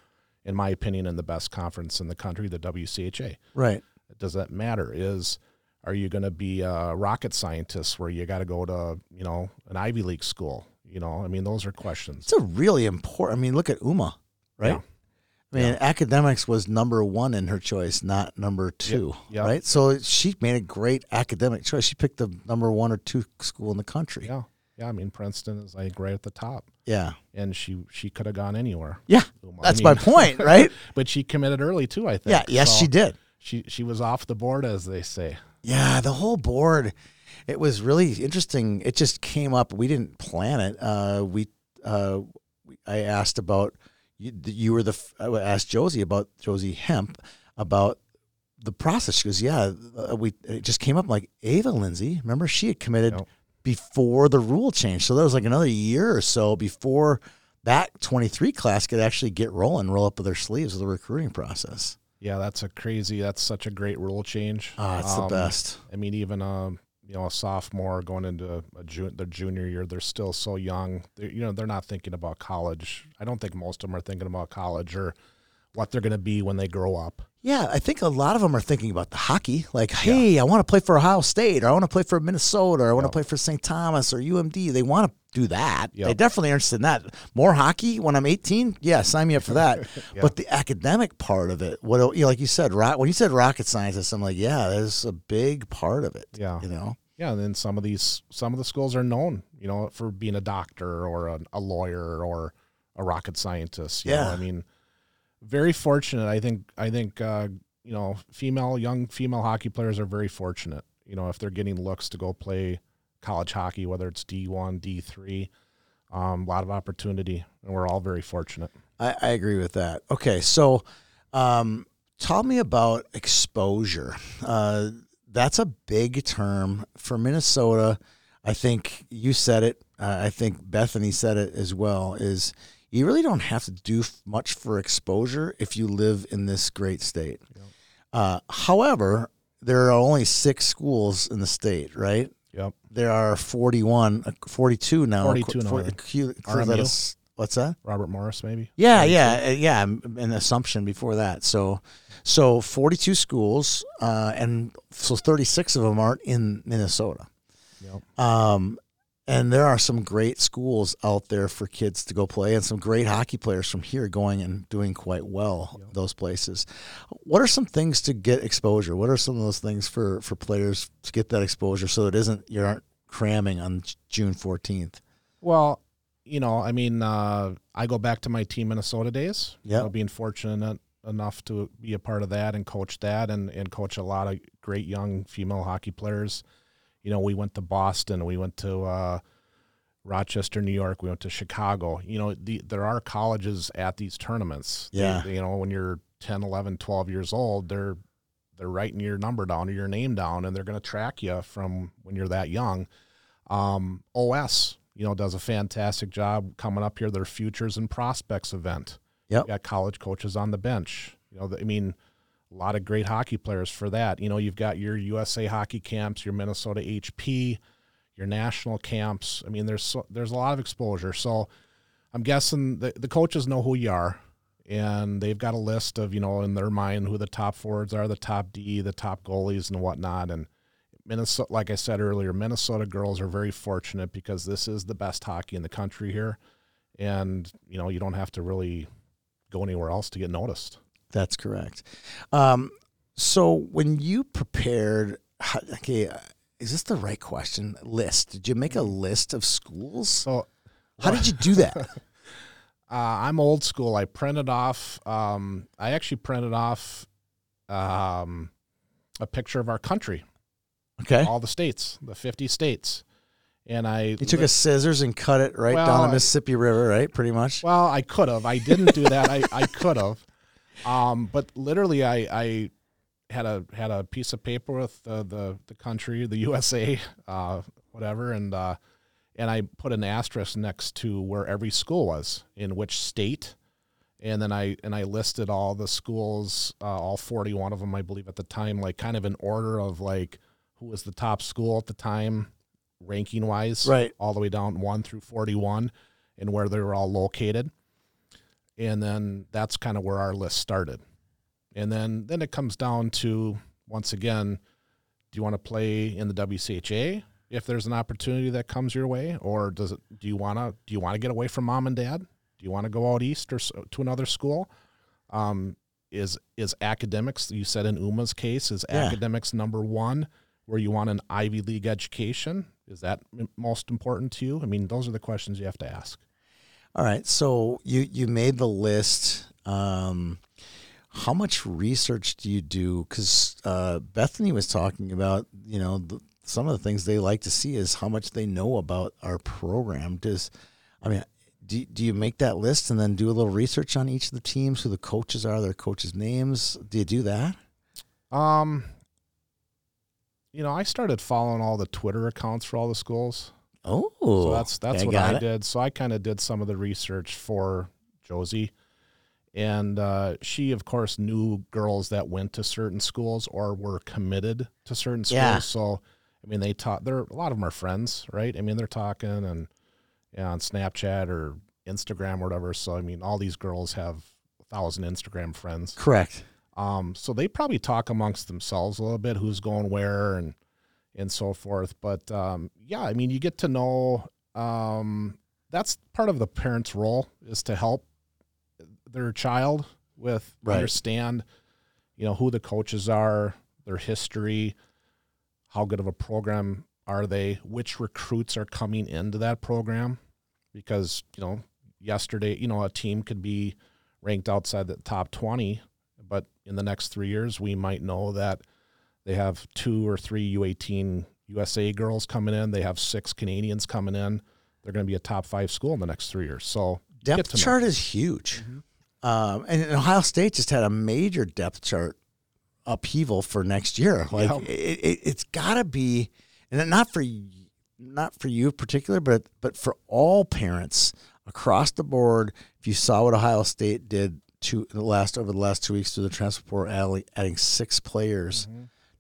In my opinion, in the best conference in the country, the WCHA right. does that matter is are you going to be a rocket scientist where you got to go to you know an ivy league school you know i mean those are questions It's a really important. I mean, look at Uma, right? Yeah. I mean, academics was number one in her choice, not number two, yeah. right? So she made a great academic choice. She picked the number one or two school in the country. yeah yeah i mean princeton is like right at the top Yeah, and she she could have gone anywhere yeah. Uma. I That's mean, my point, right? but she committed early too i think yeah. Yes, So she did. she she was off the board as they say Yeah, the whole board. It was really interesting. It just came up. We didn't plan it. Uh, we, uh, we- I asked about you. You were the. I asked Josie about Josie Hemp about the process. She goes, "Yeah, uh, we." It just came up like Ava Lindsay. Remember, she had committed before the rule change. So that was like another year or so before that twenty three class could actually get rolling, roll up with their sleeves with the recruiting process. Yeah that's a crazy that's such a great rule change Ah, it's Um, the best. I mean, even um, you know, a sophomore going into a jun- their junior year, they're still so young. They're, you know, they're not thinking about college. I don't think most of them are thinking about college or what they're going to be when they grow up. Yeah, I think a lot of them are thinking about the hockey. Like, hey, I want to play for Ohio State, or I want to play for Minnesota, or I want to Yep. play for St. Thomas or UMD. They want to do that. They Yep. definitely are interested in that. More hockey when I'm 18? Yeah, sign me up for that. But the academic part of it, what you know, like you said, rock, when you said rocket scientist, I'm like, yeah, there's a big part of it. Yeah. You know? Yeah, and then some of these some of the schools are known, you know, for being a doctor or a, a lawyer or a rocket scientist. You know? Yeah. I mean, very fortunate. I think I think uh, you know, female young female hockey players are very fortunate. You know, if they're getting looks to go play college hockey, whether it's D one, D three, um, a lot of opportunity, and we're all very fortunate. I, I agree with that. Okay, so um, tell me about exposure. Uh, that's a big term for Minnesota. I think you said it. Uh, I think Bethany said it as well. Is you really don't have to do f- much for exposure if you live in this great state. Uh, however, there are only six schools in the state, right? Yep. There are 41, uh, 42 now. 42 now, For- yeah. Q- RMU? let us- What's that? Robert Morris, maybe. Yeah, yeah, uh, yeah. An assumption before that. So, so forty-two schools, uh, and so thirty-six of them aren't in Minnesota. Yep. Um, and there are some great schools out there for kids to go play, and some great hockey players from here going and doing quite well those places. What are some things to get exposure? What are some of those things for for players to get that exposure so it isn't you aren't cramming on June fourteenth? Well, you know, I mean, uh, I go back to my team Minnesota days. You know, being fortunate enough to be a part of that and coach that and, and coach a lot of great young female hockey players. You know, we went to Boston, we went to uh, Rochester, New York, we went to Chicago. You know, the, there are colleges at these tournaments. They- Yeah. you know, when you're 10, 11, 12 years old, they're they're writing your number down or your name down and they're going to track you from when you're that young. Um, OS, you know, does a fantastic job coming up here. Their futures and prospects event. Yeah, got college coaches on the bench. You know, I mean, a lot of great hockey players for that. You know, you've got your USA hockey camps, your Minnesota HP, your national camps. I mean, there's so, there's a lot of exposure. So I'm guessing the, the coaches know who you are, and they've got a list of you know in their mind who the top forwards are, the top D, the top goalies, and whatnot. And Minnesota, like I said earlier, Minnesota girls are very fortunate because this is the best hockey in the country here, and you know you don't have to really go anywhere else to get noticed. That's correct. Um, so when you prepared, okay, uh, is this the right question? List? Did you make a list of schools? So How did you do that? Uh, I'm old school. I printed off. Um, I actually printed off um, a picture of our country, Okay. all the states, the 50 states, and I. You took a scissors and cut it right Well, down the Mississippi River, right? Pretty much. Well, I could have. I didn't do that. I, I could have. Um, but literally, I, I had a had a piece of paper with the the, the country, the USA, uh, whatever, and uh, and I put an asterisk next to where every school was in which state, and then I and I listed all the schools, uh, all forty one of them, I believe, at the time, like kind of in order of like who was the top school at the time, ranking wise, Right. all the way down one through forty one, and where they were all located and then that's kind of where our list started. And then then it comes down to once again do you want to play in the WCHA if there's an opportunity that comes your way or does it do you want to do you want to get away from mom and dad? Do you want to go out east or s- to another school? Um, is is academics you said in Uma's case is Yeah. academics number 1 where you want an Ivy League education? Is that most important to you? I mean those are the questions you have to ask All right. So you you made the list. Um, how much research do you do? Because uh, Bethany was talking about, you know, the, some of the things they like to see is how much they know about our program. Does, I mean, do, do you make that list and then do a little research on each of the teams, who the coaches are, their coaches' names? Do you do that? Um, you know, I started following all the Twitter accounts for all the schools. Oh, So that's that's okay, what I it. did. So I kind of did some of the research for Josie, and uh, she, of course, knew girls that went to certain schools or were committed to certain schools. Yeah. So I mean, they taught. They're a lot of them are friends, right? I mean, they're talking and yeah, on Snapchat or Instagram or whatever. So I mean, all these girls have a thousand Instagram friends. Correct. Um, so they probably talk amongst themselves a little bit, who's going where and and so forth. But um, yeah, I mean, you get to know. Um, that's part of the parent's role is to help their child with Right. understand, you know, who the coaches are, their history, how good of a program are they, which recruits are coming into that program, because you know, yesterday, you know, a team could be ranked outside the top twenty but in the next three years, we might know that they have two or three U18 USA girls coming in. They have six Canadians coming in. They're going to be a top five school in the next three years. So Depth to know. chart is huge. Um, and Ohio State just had a major depth chart upheaval for next year. Like Yeah. it, it, it's got to be, and not for y- not for you in particular, but but for all parents across the board. If you saw what Ohio State did to the last over the last two weeks through the transfer portal, adding, adding six players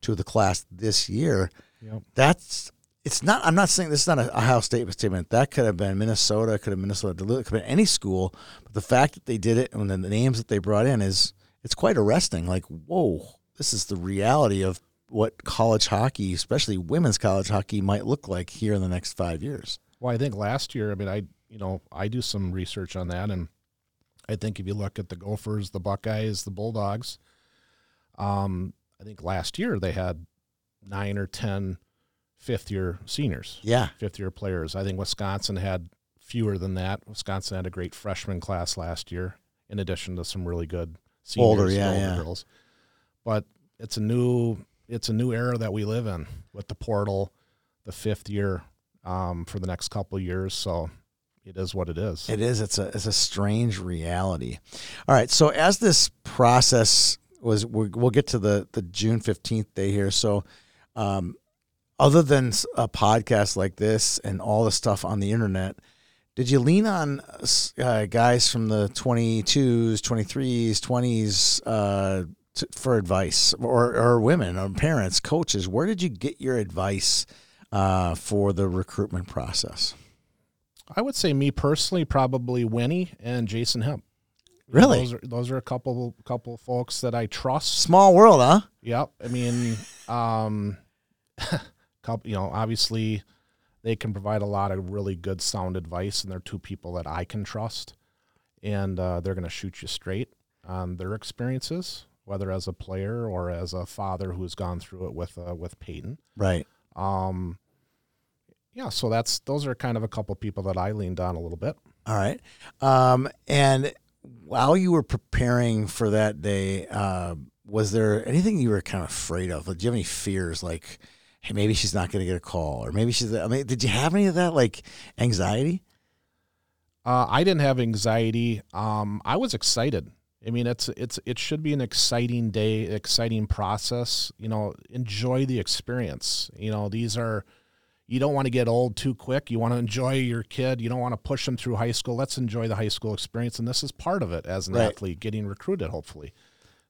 to the class this year, Yep. that's it's not. I'm not saying this is not a Ohio State statement. That could have been Minnesota. Could have been Minnesota. Duluth, Could have been any school. But the fact that they did it and then the names that they brought in is it's quite arresting. Like, whoa, this is the reality of what college hockey, especially women's college hockey, might look like here in the next five years. Well, I think last year, I mean, I you know I do some research on that, and I think if you look at the Gophers, the Buckeyes, the Bulldogs, um, I think last year they had nine or ten fifth year seniors. Yeah, fifth year players. I think Wisconsin had fewer than that. Wisconsin had a great freshman class last year, in addition to some really good seniors, Older, yeah, older yeah. girls. But it's a new it's a new era that we live in with the portal, the fifth year um, for the next couple of years. So it is what it is. It is. It's a it's a strange reality. All right. So as this process was, we'll get to the the June fifteenth day here. So, um, other than a podcast like this and all the stuff on the internet, did you lean on uh, guys from the 22s, 23s, 20s uh, t- for advice or, or women or parents, coaches? Where did you get your advice uh, for the recruitment process? I would say me personally, probably Winnie and Jason Hemp. Really? those are those are a couple couple folks that I trust. Small world, huh? Yep. I mean, um, couple, you know, obviously they can provide a lot of really good sound advice, and they're two people that I can trust, and uh, they're going to shoot you straight on their experiences, whether as a player or as a father who's gone through it with uh, with Peyton. Right. Um, yeah, so that's those are kind of a couple people that I leaned on a little bit. All right. Um, and while you were preparing for that day, uh, was there anything you were kind of afraid of? Did you have any fears like, hey, maybe she's not going to get a call, or maybe she's? I mean, did you have any of that like anxiety? Uh, I didn't have anxiety. Um, I was excited. I mean, it's it's it should be an exciting day, exciting process. You know, enjoy the experience. You know, these are you don't want to get old too quick. You want to enjoy your kid. You don't want to push them through high school. Let's enjoy the high school experience, and this is part of it as an Right. athlete getting recruited, hopefully.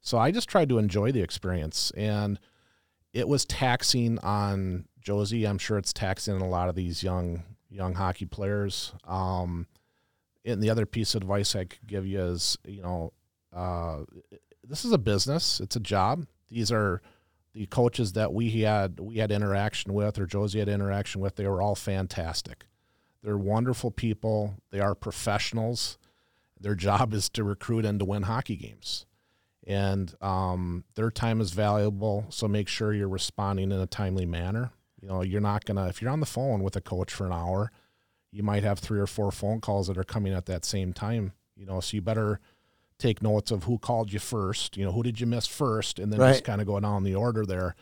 So I just tried to enjoy the experience, and it was taxing on Josie. I'm sure it's taxing on a lot of these young young hockey players. Um, and the other piece of advice I could give you is, you know, uh, this is a business. It's a job. These are the coaches that we had we had interaction with, or Josie had interaction with. They were all fantastic. They're wonderful people. They are professionals. Their job is to recruit and to win hockey games, and um, their time is valuable. So make sure you're responding in a timely manner. You know, you're not gonna if you're on the phone with a coach for an hour you might have three or four phone calls that are coming at that same time you know so you better take notes of who called you first you know who did you miss first and then Right. just kind of go down the order there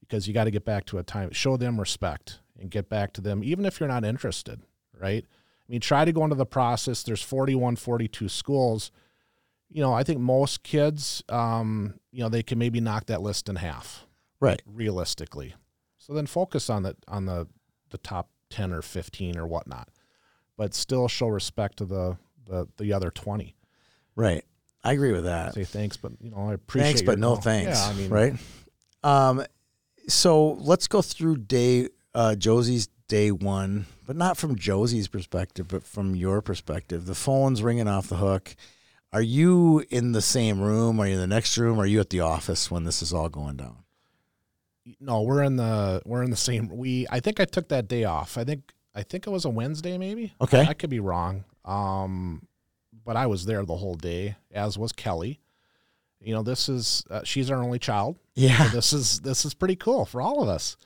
because you got to get back to a time show them respect and get back to them even if you're not interested right i mean try to go into the process there's 41 42 schools you know i think most kids um, you know they can maybe knock that list in half Right. realistically. So then focus on the on the the top ten or fifteen or whatnot, but still show respect to the the, the other twenty. Right. I agree with that. Say thanks, but you know I appreciate. Thanks, but no call. thanks. Yeah, I mean, right. Um, so let's go through day uh, Josie's day one, but not from Josie's perspective, but from your perspective. The phone's ringing off the hook. Are you in the same room? Are you in the next room? Are you at the office when this is all going down? No, we're in the we're in the same. We I think I took that day off. I think I think it was a Wednesday, maybe. Okay. I, could be wrong. Um, but I was there the whole day, as was Kelly. You know, this is uh, she's our only child. Yeah. So this is this is pretty cool for all of us.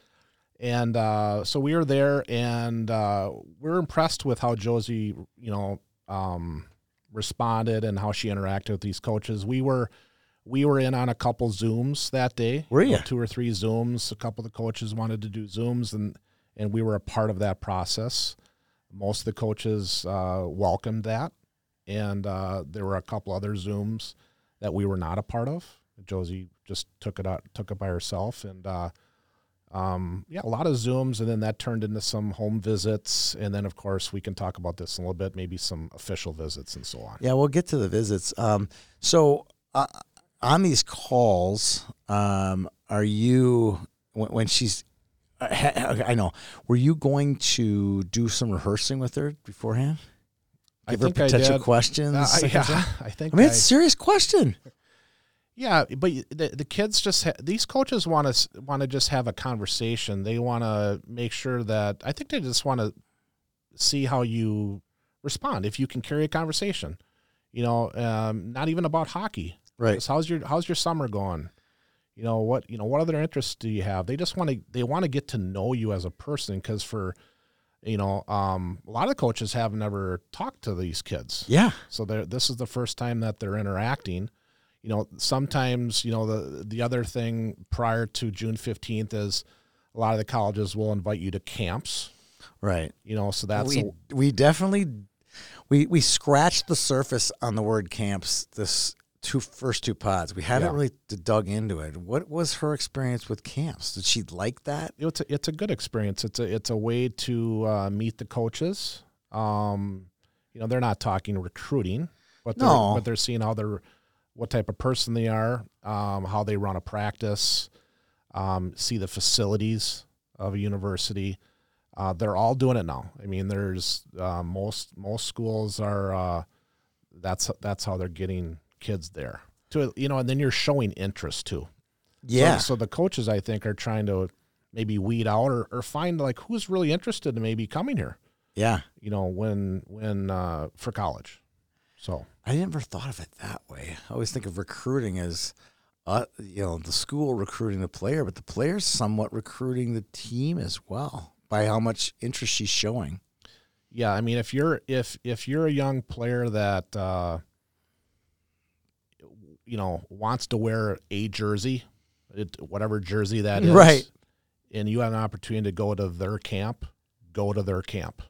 And uh, so we were there, and uh, we're impressed with how Josie, you know, um, responded and how she interacted with these coaches. We were we were in on a couple zooms that day. Were you know, two or three zooms? A couple of the coaches wanted to do zooms, and and we were a part of that process. Most of the coaches uh, welcomed that, and uh, there were a couple other zooms that we were not a part of. Josie just took it out, took it by herself, and uh, um, yeah, a lot of zooms, and then that turned into some home visits, and then of course we can talk about this in a little bit, maybe some official visits and so on. Yeah, we'll get to the visits. Um, so uh, on these calls, um, are you when, when she's? uh, I know. Were you going to do some rehearsing with her beforehand? I Give her think potential questions. Uh, yeah. I think I mean, I- it's a serious question. Yeah, but the the kids just ha- these coaches want to want to just have a conversation. They want to make sure that I think they just want to see how you respond if you can carry a conversation. You know, um, not even about hockey. Right. Just how's your how's your summer going? You know what you know what other interests do you have? They just want to they want to get to know you as a person because for you know um, a lot of coaches have never talked to these kids. Yeah. So this is the first time that they're interacting. You know, sometimes you know the the other thing prior to June fifteenth is a lot of the colleges will invite you to camps. Right. You know, so that's we a, we definitely we we scratched the surface on the word camps this two first two pods. We haven't Yeah. really dug into it. What was her experience with camps? Did she like that? it's a, it's a good experience. It's a it's a way to uh, meet the coaches. Um, you know, they're not talking recruiting, but they're, No. but they're seeing how they're what type of person they are, um, how they run a practice, um, see the facilities of a university. Uh, they're all doing it now. I mean, there's uh, most most schools are uh, that's that's how they're getting kids there. To you know, and then you're showing interest too. Yeah. So, so the coaches, I think, are trying to maybe weed out or, or find like who's really interested in maybe coming here. yeah. You know, when when uh, for college. So I never thought of it that way. I always think of recruiting as, uh, you know, the school recruiting the player, but the player's somewhat recruiting the team as well by how much interest she's showing. yeah, I mean, if you're if if you're a young player that uh, you know wants to wear a jersey, it, whatever jersey that is, Right. and you have an opportunity to go to their camp, go to their camp,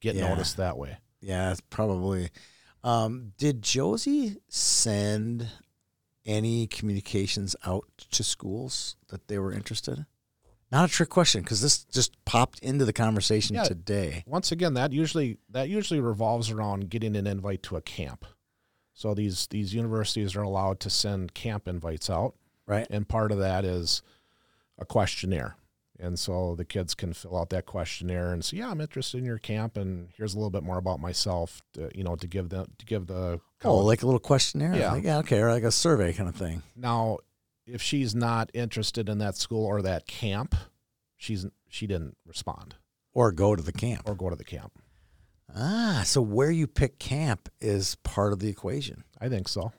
get Yeah. noticed that way. Yeah, it's probably. Um, did Josie send any communications out to schools that they were interested? Not a trick question because this just popped into the conversation Yeah. today. once again that usually that usually revolves around getting an invite to a camp so these these universities are allowed to send camp invites out Right. and part of that is a questionnaire and so the kids can fill out that questionnaire and say yeah i'm interested in your camp and here's a little bit more about myself to, you know to give them to give the Oh, like a little questionnaire. Yeah. Like, yeah. Okay. Or like a survey kind of thing. now if she's not interested in that school or that camp she's she didn't respond Or go to the camp. or go to the camp Ah, so where you pick camp is part of the equation. i think so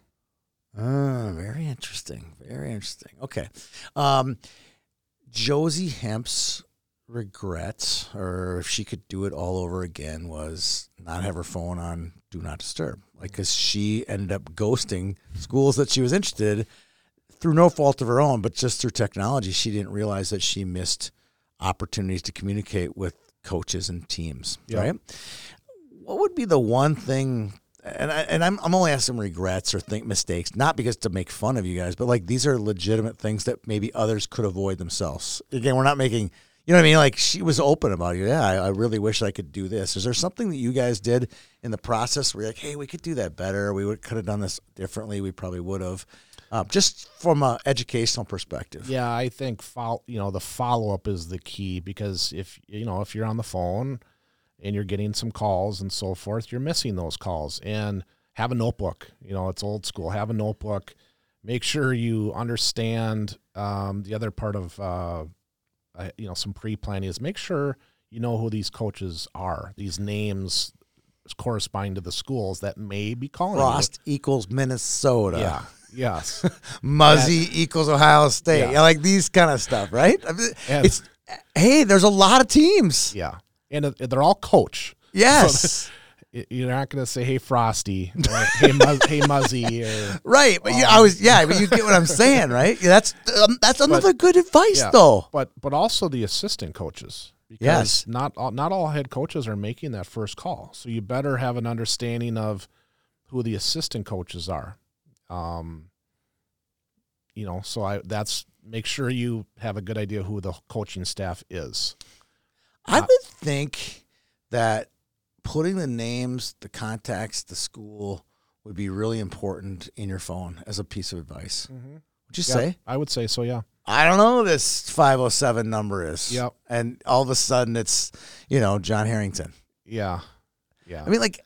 Ah, very interesting. Very interesting. Okay. Um, Josie Hemp's regrets, or if she could do it all over again, was not have her phone on do not disturb. Like, because she ended up ghosting schools that she was interested through no fault of her own, but just through technology. She didn't realize that she missed opportunities to communicate with coaches and teams. Yeah. Right. What would be the one thing? And I, and I'm I'm only asking regrets or think mistakes, not because to make fun of you guys, but like these are legitimate things that maybe others could avoid themselves. Again, we're not making you know what I mean? Like she was open about it. Yeah, I, I really wish I could do this. Is there something that you guys did in the process where you're like, hey, we could do that better. We would could have done this differently. We probably would have. Um, just from an educational perspective. Yeah, I think follow, you know the follow up is the key because if you know if you're on the phone and you're getting some calls and so forth, you're missing those calls. And have a notebook. You know, it's old school. Have a notebook. Make sure you understand um, the other part of uh, uh, you know some pre planning is make sure you know who these coaches are. These names corresponding to the schools that may be calling you. Frost equals Minnesota. Yeah. Yes. Muzzy equals Ohio State. Yeah. Yeah, like these kind of stuff, right? I mean, And- it's hey, there's a lot of teams. yeah. And they're all coach. Yes. Y- You're not going to say, "Hey, Frosty," or "Hey, Muzz- hey, Muzzy," or Right, but yeah, I was yeah, but you get what I'm saying, right? Yeah, that's um, that's another good advice, yeah. though. but but also the assistant coaches. Because Yes. not all, not all head coaches are making that first call, so you better have an understanding of who the assistant coaches are. Um, you know, so I that's make sure you have a good idea who the coaching staff is. I Uh, would think that putting the names, the contacts, the school would be really important in your phone as a piece of advice. Would you Yeah, say? I would say so. Yeah. I don't know who this 507 number is. Yep. And all of a sudden it's, you know, John Harrington. Yeah. Yeah. I mean, like,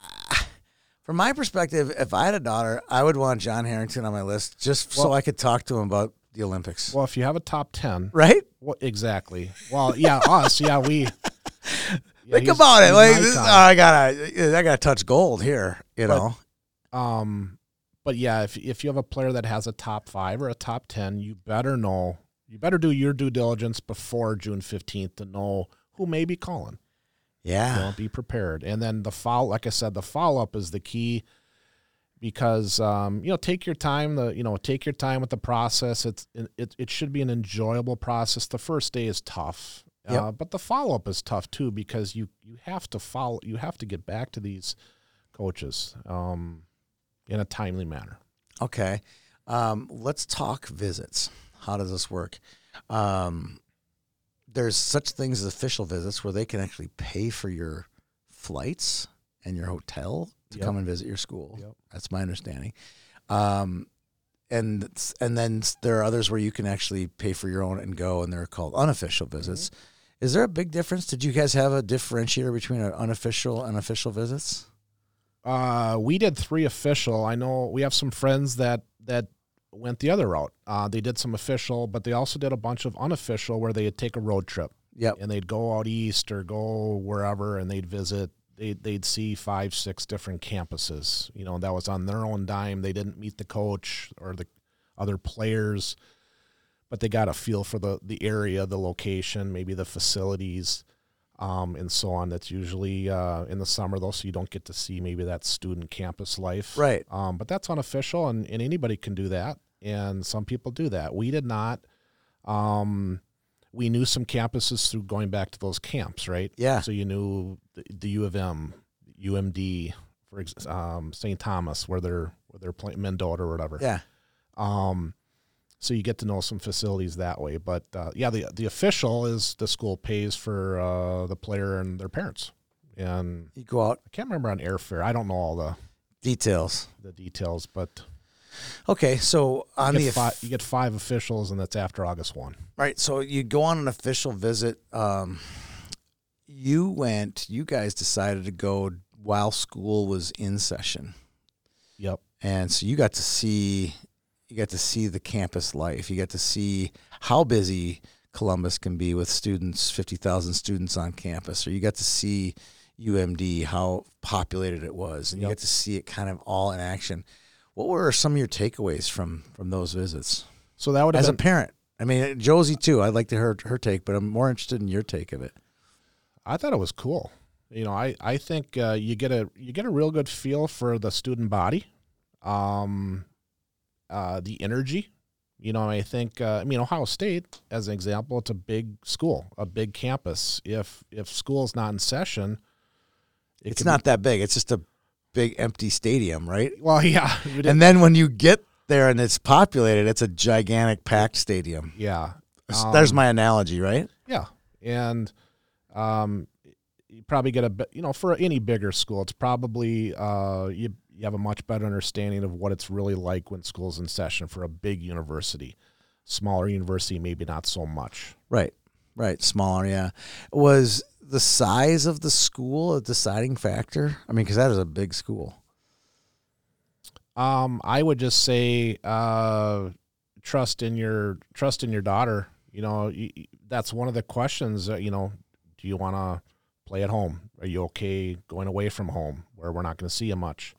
from my perspective, if I had a daughter, I would want John Harrington on my list just so I could talk to him about the Olympics. well, if you have a top ten, right? What exactly? Well, yeah, us, yeah, we. yeah, Think about it. Like, this, oh, I gotta, I gotta touch gold here. You But- know, Um, but yeah, if if you have a player that has a top five or a top ten, you better know. You better do your due diligence before June fifteenth to know who may be calling. yeah. You know, be prepared, and then the follow. Like I said, the follow up is the key. Because um, you know, take your time. The you know, take your time with the process. It's it it should be an enjoyable process. The first day is tough, Yep. uh, but the follow up is tough too because you you have to follow. You have to get back to these coaches um, in a timely manner. Okay. Um, let's talk visits. How does this work? Um, there's such things as official visits where they can actually pay for your flights and your hotel to Yep. come and visit your school. Yep. That's my understanding. Um, and and then there are others where you can actually pay for your own and go, and they're called unofficial visits. Is there a big difference? Did you guys have a differentiator between an unofficial and official visits? Uh, we did three official. I know we have some friends that that went the other route. Uh, they did some official, but they also did a bunch of unofficial where they'd take a road trip Yep. and they'd go out east or go wherever and they'd visit. They they'd see five, six different campuses. You know, that was on their own dime. They didn't meet the coach or the other players, but they got a feel for the the area, the location, maybe the facilities um, and so on. That's usually uh, in the summer, though, so you don't get to see maybe that student campus life. Right. Um, but that's unofficial, and, and anybody can do that. And some people do that. We did not. Um, we knew some campuses through going back to those camps, right? Yeah. So you knew the, the U of M, UMD, for ex- um, St. Thomas, where they're where they're playing Mendota or whatever. Yeah. Um, so you get to know some facilities that way. But uh, yeah, the the official is the school pays for uh, the player and their parents. And You go out I can't remember on airfare. I don't know all the details. the details, but Okay, so on you the get, of- five, you get five officials, and that's after August one. right, so you go on an official visit. Um, you went. You guys decided to go while school was in session, Yep. and so you got to see. You got to see the campus life. You got to see how busy Columbus can be with students, fifty thousand students on campus, or you got to see UMD how populated it was, and you Yep. got to see it kind of all in action. What were some of your takeaways from from those visits? So that would have as a parent. I mean, Josie too. I'd like to hear her take, but I'm more interested in your take of it. I thought it was cool. You know, I I think uh, you get a you get a real good feel for the student body, um, uh, the energy. You know, I think uh, I mean Ohio State as an example. It's a big school, a big campus. If if school's not in session, it It's not that big. It's just a big empty stadium, right? Well, yeah, And then when you get there and it's populated, it's a gigantic packed stadium. yeah. There's Um, my analogy, right? Yeah, and um, you probably get a bit. You know, for any bigger school, it's probably uh, you you have a much better understanding of what it's really like when school's in session. For a big university, smaller university, maybe not so much. Right. Right. Smaller, yeah. Was the size of the school a deciding factor? I mean, because that is a big school. Um, I would just say uh, trust in your trust in your daughter. You know, y y- that's one of the questions. You know, do you want to play at home? Are you okay going away from home where we're not going to see you much?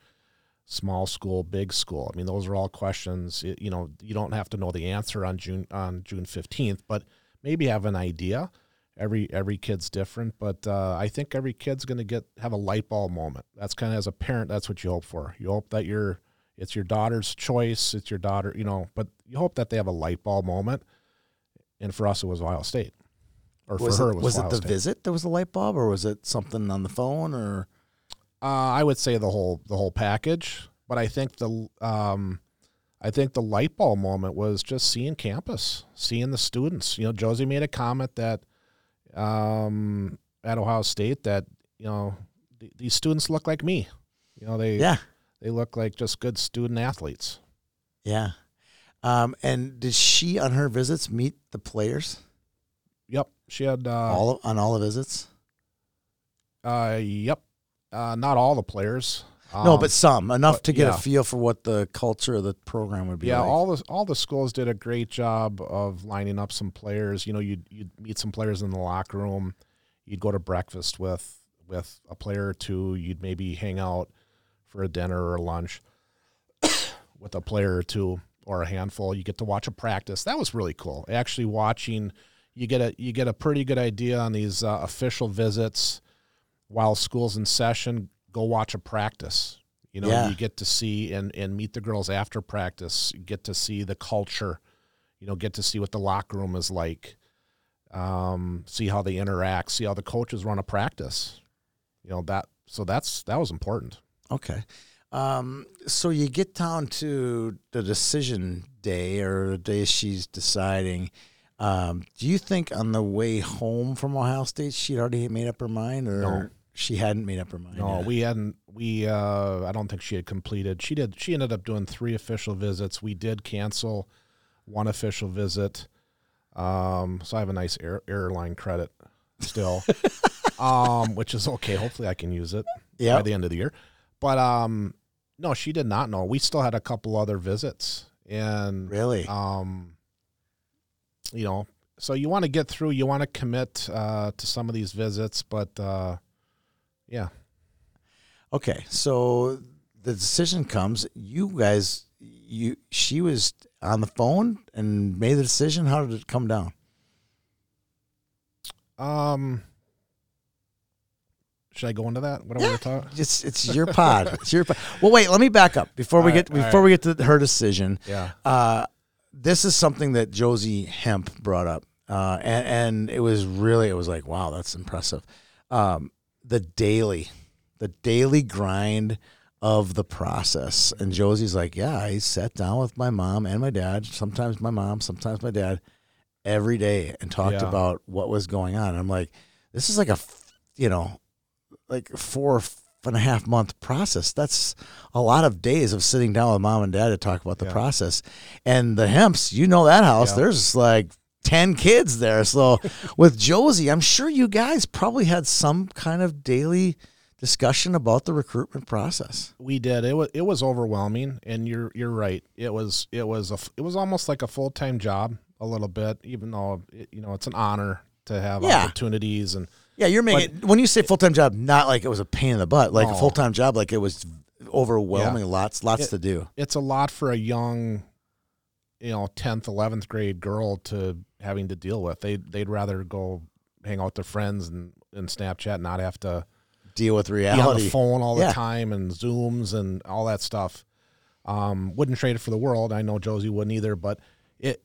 Small school, big school. I mean, those are all questions. You know, you don't have to know the answer on June on June fifteenth, but maybe have an idea. Every every kid's different, but uh, I think every kid's going to get have a light bulb moment. That's kind of as a parent, that's what you hope for. You hope that your it's your daughter's choice. It's your daughter, you know, but you hope that they have a light bulb moment. And for us, it was Ohio State, or Was for her, it, it was, was it the State. visit that was the light bulb, or was it something on the phone, or Uh, I would say the whole the whole package, but I think the um, I think the light bulb moment was just seeing campus, seeing the students. You know, Josie made a comment that um, at Ohio State that you know th- these students look like me. You know, they yeah, they look like just good student athletes. yeah. Um, and did she on her visits meet the players Yep, she had uh, all on all the visits? Uh, yep. Uh, not all the players. No, Um, but some enough but to get yeah. a feel for what the culture of the program would be. yeah, like. all the all the schools did a great job of lining up some players. You know, you'd you'd meet some players in the locker room. You'd go to breakfast with with a player or two. You'd maybe hang out for a dinner or lunch with a player or two or a handful. You get to watch a practice. That was really cool. Actually, watching you get a you get a pretty good idea on these uh, official visits while school's in session. Go watch a practice. You know, Yeah. you get to see and and meet the girls after practice. You get to see the culture. You know, get to see what the locker room is like. Um, see how they interact. See how the coaches run a practice. You know that. So that's that was important. Okay. Um, so you get down to the decision day or the day she's deciding. Um, do you think on the way home from Ohio State she'd already made up her mind, or No. She hadn't made up her mind? No, yet? we hadn't. We uh, I don't think she had completed. She did. She ended up doing three official visits. We did cancel one official visit. Um, so I have a nice air, airline credit still, um, which is okay. Hopefully, I can use it by the end of the year. But um, no, she did not know. We still had a couple other visits, and really. um, you know, so you want to get through. You want to commit uh, to some of these visits, but uh, yeah. Okay, so the decision comes. You guys, you she was on the phone and made the decision. How did it come down? Um, should I go into that? What are we talking? It's it's your pod. it's your pod. Well, wait. Let me back up before we get all before right. we get to her decision. Yeah. Uh, this is something that Josie Hemp brought up, uh, and, and it was really it was like wow, that's impressive. Um, the daily, the daily grind of the process, and Josie's like, yeah, I sat down with my mom and my dad, sometimes my mom, sometimes my dad, every day, and talked Yeah. about what was going on. I'm like, this is like a, you know, like four and a half month process. That's a lot of days of sitting down with mom and dad to talk about the Yeah. process. And the Hemps, you know that house. Yeah. There's like ten kids there. So with Josie, I'm sure you guys probably had some kind of daily discussion about the recruitment process. We did. It was it was overwhelming, and you're you're right. It was it was a it was almost like a full time job a little bit, even though it, you know it's an honor to have Yeah. opportunities and Yeah, you're making when you say full time job, not like it was a pain in the butt, like a full time job, like it was overwhelming, lots, lots It- to do. it's a lot for a young, you know, tenth, eleventh grade girl to having to deal with. They they'd rather go hang out with their friends and, and Snapchat, not have to Deal with be on reality. the phone all Yeah. the time and Zooms and all that stuff. Um, wouldn't trade it for the world. I know Josie wouldn't either, but it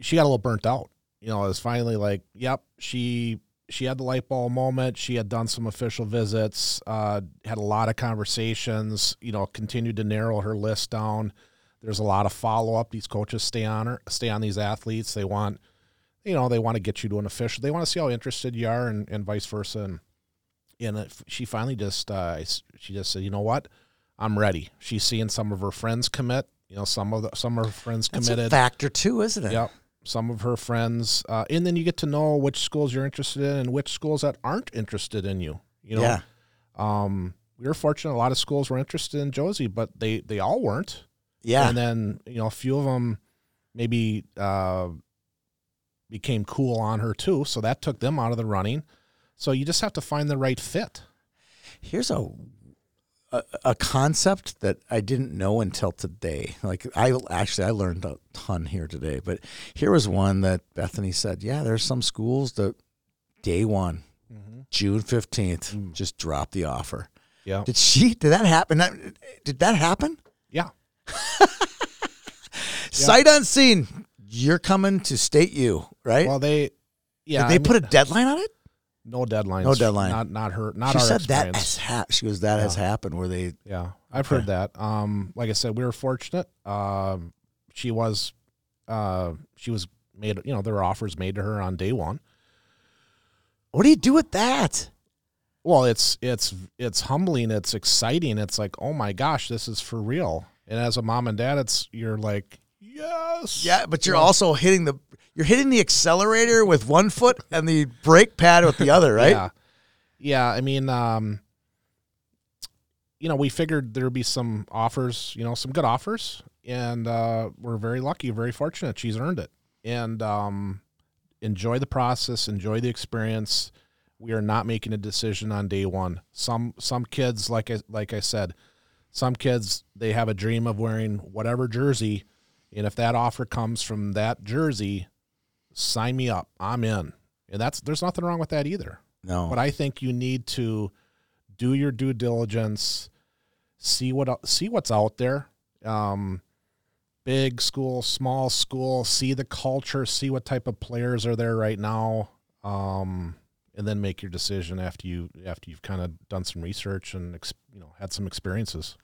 she got a little burnt out. You know, it was finally like, yep, she she had the light bulb moment. She had done some official visits, uh, had a lot of conversations. You know, continued to narrow her list down. There's a lot of follow up. These coaches stay on her, stay on these athletes. They want, you know, they want to get you to an official. They want to see how interested you are, and, and vice versa. And and she finally just uh, she just said, you know what, I'm ready. She's seeing some of her friends commit. You know, some of the, some of her friends That's committed. a factor too, isn't it? Yep. Some of her friends, uh, and then you get to know which schools you're interested in and which schools that aren't interested in you. You know, yeah. um, we were fortunate. A lot of schools were interested in Josie, but they they all weren't. Yeah. And then you know, a few of them maybe uh, became cool on her too, so that took them out of the running. So you just have to find the right fit. Here's a, a a concept that I didn't know until today. Like I actually I learned a ton here today, but here was one that Bethany said, "Yeah, there's some schools that day one, June 15th, Mm. just drop the offer." Yeah. Did she did that happen? That, did that happen? Yeah. Sight unseen. You're coming to state you, right? Well, they. Yeah. did they I mean, put a deadline on it? no deadline. No deadline. Not not her. Not she our said that has happened. She goes, that has happened where they Yeah, I've heard that. Um, like I said, we were fortunate. Um, she was, uh, she was made. You know, there were offers made to her on day one. What do you do with that? Well, it's it's it's humbling. It's exciting. It's like, oh my gosh, this is for real. And as a mom and dad, it's you're like, yes, Yeah, but you're also hitting the you're hitting the accelerator with one foot and the brake pad with the other, right? Yeah, yeah. I mean, um, you know, we figured there'd be some offers. You know, some good offers, and uh, we're very lucky, very fortunate. She's earned it, and um, enjoy the process, enjoy the experience. We are not making a decision on day one. Some some kids, like I like I said, some kids they have a dream of wearing whatever jersey, and if that offer comes from that jersey, sign me up. I'm in, and that's there's nothing wrong with that either. No. But I think you need to do your due diligence, see what see what's out there. Um, big school, small school, see the culture, see what type of players are there right now, um, and then make your decision after you after you've kind of done some research and you know had some experiences.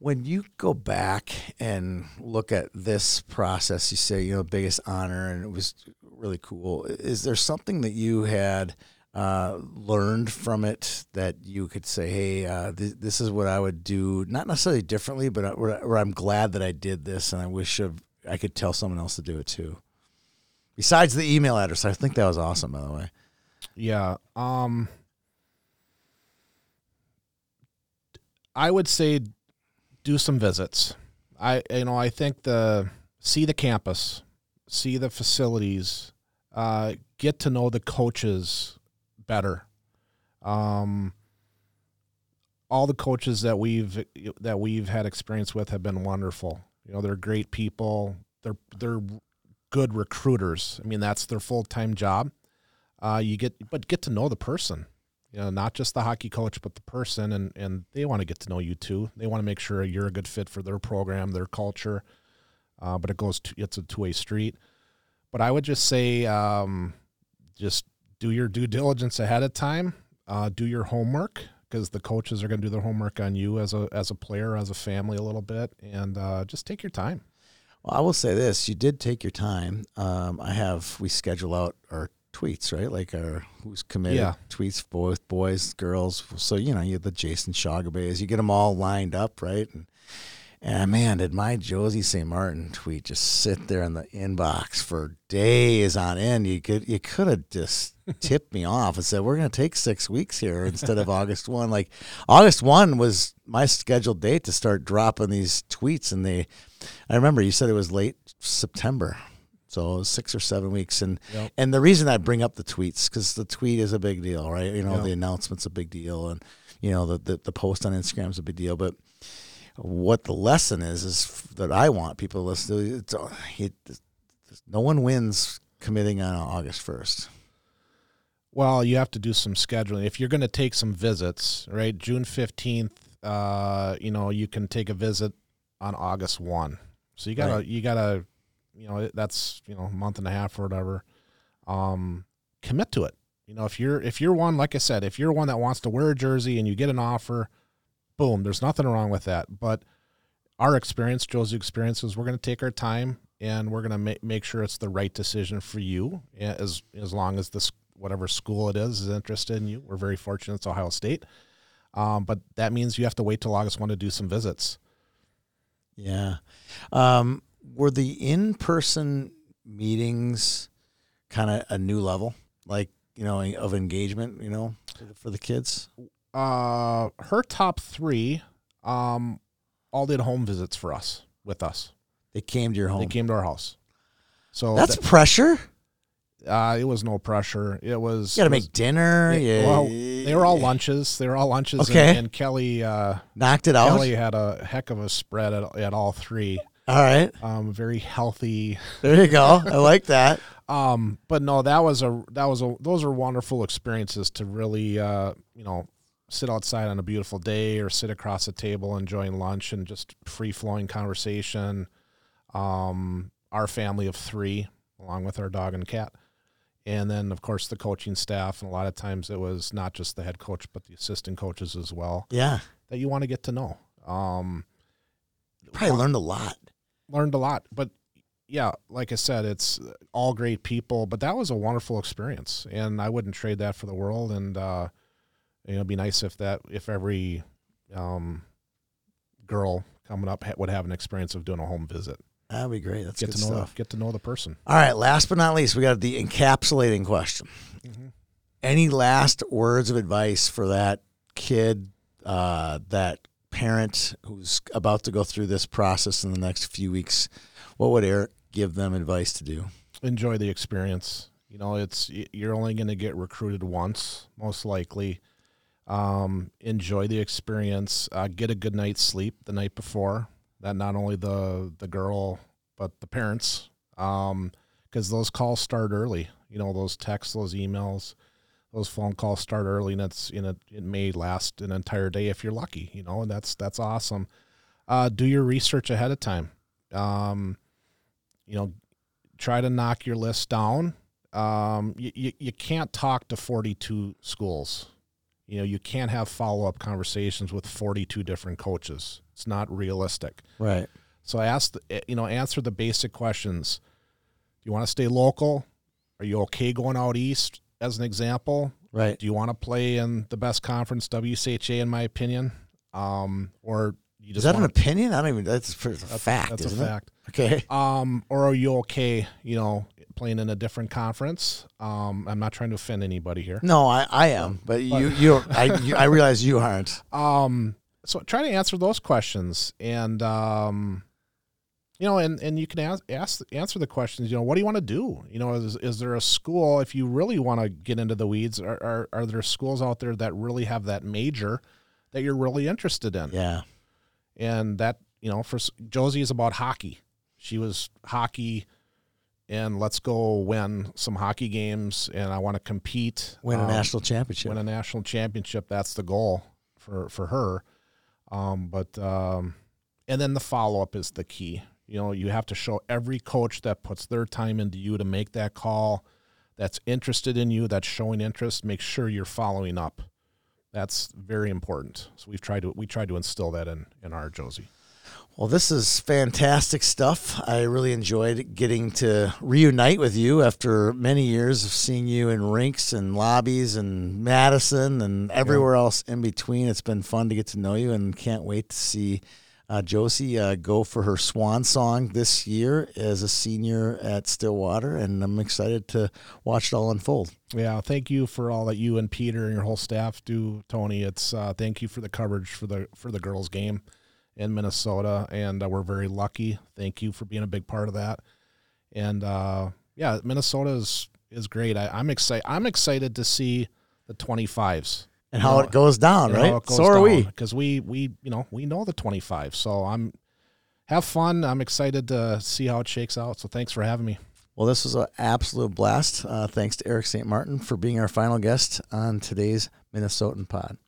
When you go back and look at this process, you say, you know, biggest honor, and it was really cool. Is there something that you had uh, learned from it that you could say, hey, uh, th- this is what I would do, not necessarily differently, but uh, where, where I'm glad that I did this, and I wish of, I could tell someone else to do it too. Besides the email address, I think that was awesome, by the way. Yeah. Um I would say do some visits. I you know, I think the see the campus, see the facilities, uh, get to know the coaches better. Um all the coaches that we've that we've had experience with have been wonderful. You know, they're great people. They're they're good recruiters. I mean, that's their full time job. Uh, you get, but get to know the person. You know, not just the hockey coach, but the person, and and they want to get to know you too. They want to make sure you're a good fit for their program, their culture. Uh, but it goes, to, it's a two way street. But I would just say, um, just do your due diligence ahead of time. Uh, do your homework because the coaches are going to do their homework on you as a as a player, as a family, a little bit, and uh, just take your time. Well, I will say this: you did take your time. Um, I have we schedule out our tweets, right? Like our who's committed Yeah. tweets, both boys, girls. So you know, you have the Jason Shagabays. You get them all lined up, right? And, and man, did my Josie St. Martin tweet just sit there in the inbox for days on end? You could you could have just tipped me off and said we're going to take six weeks here instead of August one. Like August one was my scheduled date to start dropping these tweets, and they. I remember you said it was late September, so six or seven weeks, and Yep. and the reason I bring up the tweets because the tweet is a big deal, right? You know, Yeah. the announcement's a big deal, and you know the, the the post on Instagram is a big deal. But what the lesson is is that I want people to listen to. It's, uh, it, no one wins committing on August first. Well, you have to do some scheduling. If you're going to take some visits, right? June 15th, uh, you know, you can take a visit on August 1. So you got to Right. you got to you know, that's, you know, a month and a half or whatever. Um commit to it. You know, if you're if you're one like I said, if you're one that wants to wear a jersey and you get an offer, boom, there's nothing wrong with that. But our experience, Joe's experience is we're going to take our time and we're going to make make sure it's the right decision for you as as long as this whatever school it is is interested in you. We're very fortunate it's Ohio State. Um, but that means you have to wait till August 1 to do some visits. Yeah. Um, were the in person meetings kind of a new level, like, you know, of engagement, you know, for the, kids? Uh, her top three um, all did home visits for us with us. They came to your home. They came to our house. So That's that- pressure. uh, it was no pressure. It was You got to was- make dinner. Yeah, yeah. well, they were all lunches. They were all lunches. and- Okay. And, Kelly, uh, Knocked it out. Kelly had a heck of a spread at, at all three. All right. Um, very healthy. There you go. I like that. Um, but no, that was a that was a those are wonderful experiences to really uh, you know sit outside on a beautiful day or sit across a table enjoying lunch and just free flowing conversation. Um, our family of three, along with our dog and cat. And then, of course, the coaching staff. And a lot of times it was not just the head coach, but the assistant coaches as well Yeah. that you want to get to know. Um, Probably learned a lot. Learned a lot. But yeah, like I said, it's all great people. But that was a wonderful experience, and I wouldn't trade that for the world. And uh, you know, it'd be nice if that if every um, girl coming up would have an experience of doing a home visit. That'd be great. That's get to know stuff. get to know the person. All right. Last but not least, we got the encapsulating question. Any last words of advice for that kid, uh, that parent who's about to go through this process in the next few weeks? What would Eric give them advice to do? enjoy the experience. You know, it's you're only going to get recruited once, most likely. Um, enjoy the experience. Uh, get a good night's sleep the night before. That not only the the girl but the parents, because those calls start early. You know, those texts, those emails, those phone calls start early, and it's in a it may last an entire day if you're lucky. You know, and that's that's awesome. Uh, do your research ahead of time. Um, you know, try to knock your list down. Um, you, you, you can't talk to 42 schools. You know, you can't have follow up conversations with 42 different coaches. It's not realistic. Right. So I asked, eh, you know, answer the basic questions. Do you want to stay local? Are you okay going out east, as an example? Right. Do you want to play in the best conference, WCHA, in my opinion? Um, or you Is just that an opinion? I don't even. That's a that's, fact. That's a it? fact. Okay. Um, or are you okay? You know, playing in a different conference. Um, I'm not trying to offend anybody here. No, I, I am, but you you. I you, I realize you aren't. Um, so try to answer those questions, and um, you know, and and you can ask, ask answer the questions. You know, what do you want to do? You know, is is there a school if you really want to get into the weeds? Are, are are there schools out there that really have that major that you're really interested in? Yeah. and that you know for Josie is about hockey. She was hockey, and let's go win some hockey games, and I want to compete, Win a um, national championship. win a national championship. That's the goal for for her. Um, but um, and then the follow up is the key. You know, you have to show every coach that puts their time into you to make that call, that's interested in you, that's showing interest. Make sure you're following up. That's very important. So we've tried to we tried to instill that in in our Josie. Well, this is fantastic stuff. I really enjoyed getting to reunite with you after many years of seeing you in rinks and lobbies and Madison and everywhere else in between. It's been fun to get to know you and can't wait to see uh, Josie uh, go for her swan song this year as a senior at Stillwater. And I'm excited to watch it all unfold. Yeah, thank you for all that you and Peter and your whole staff do, Tony. It's uh, thank you for the coverage for the for the girls' game in Minnesota, and uh, we're very lucky. Thank you for being a big part of that. And uh, yeah, Minnesota is is great. I, I'm excited. I'm excited to see the 25s And how it goes down, right? So are we. because we we you know we know the 25. So I'm have fun. I'm excited to see how it shakes out. So thanks for having me. Well, this was an absolute blast. Uh, thanks to Eric St. Martin for being our final guest on today's Minnesotan Pod.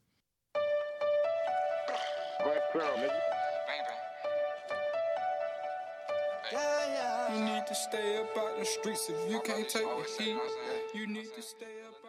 You need to stay up out the streets if you can't take the heat. You need to stay up.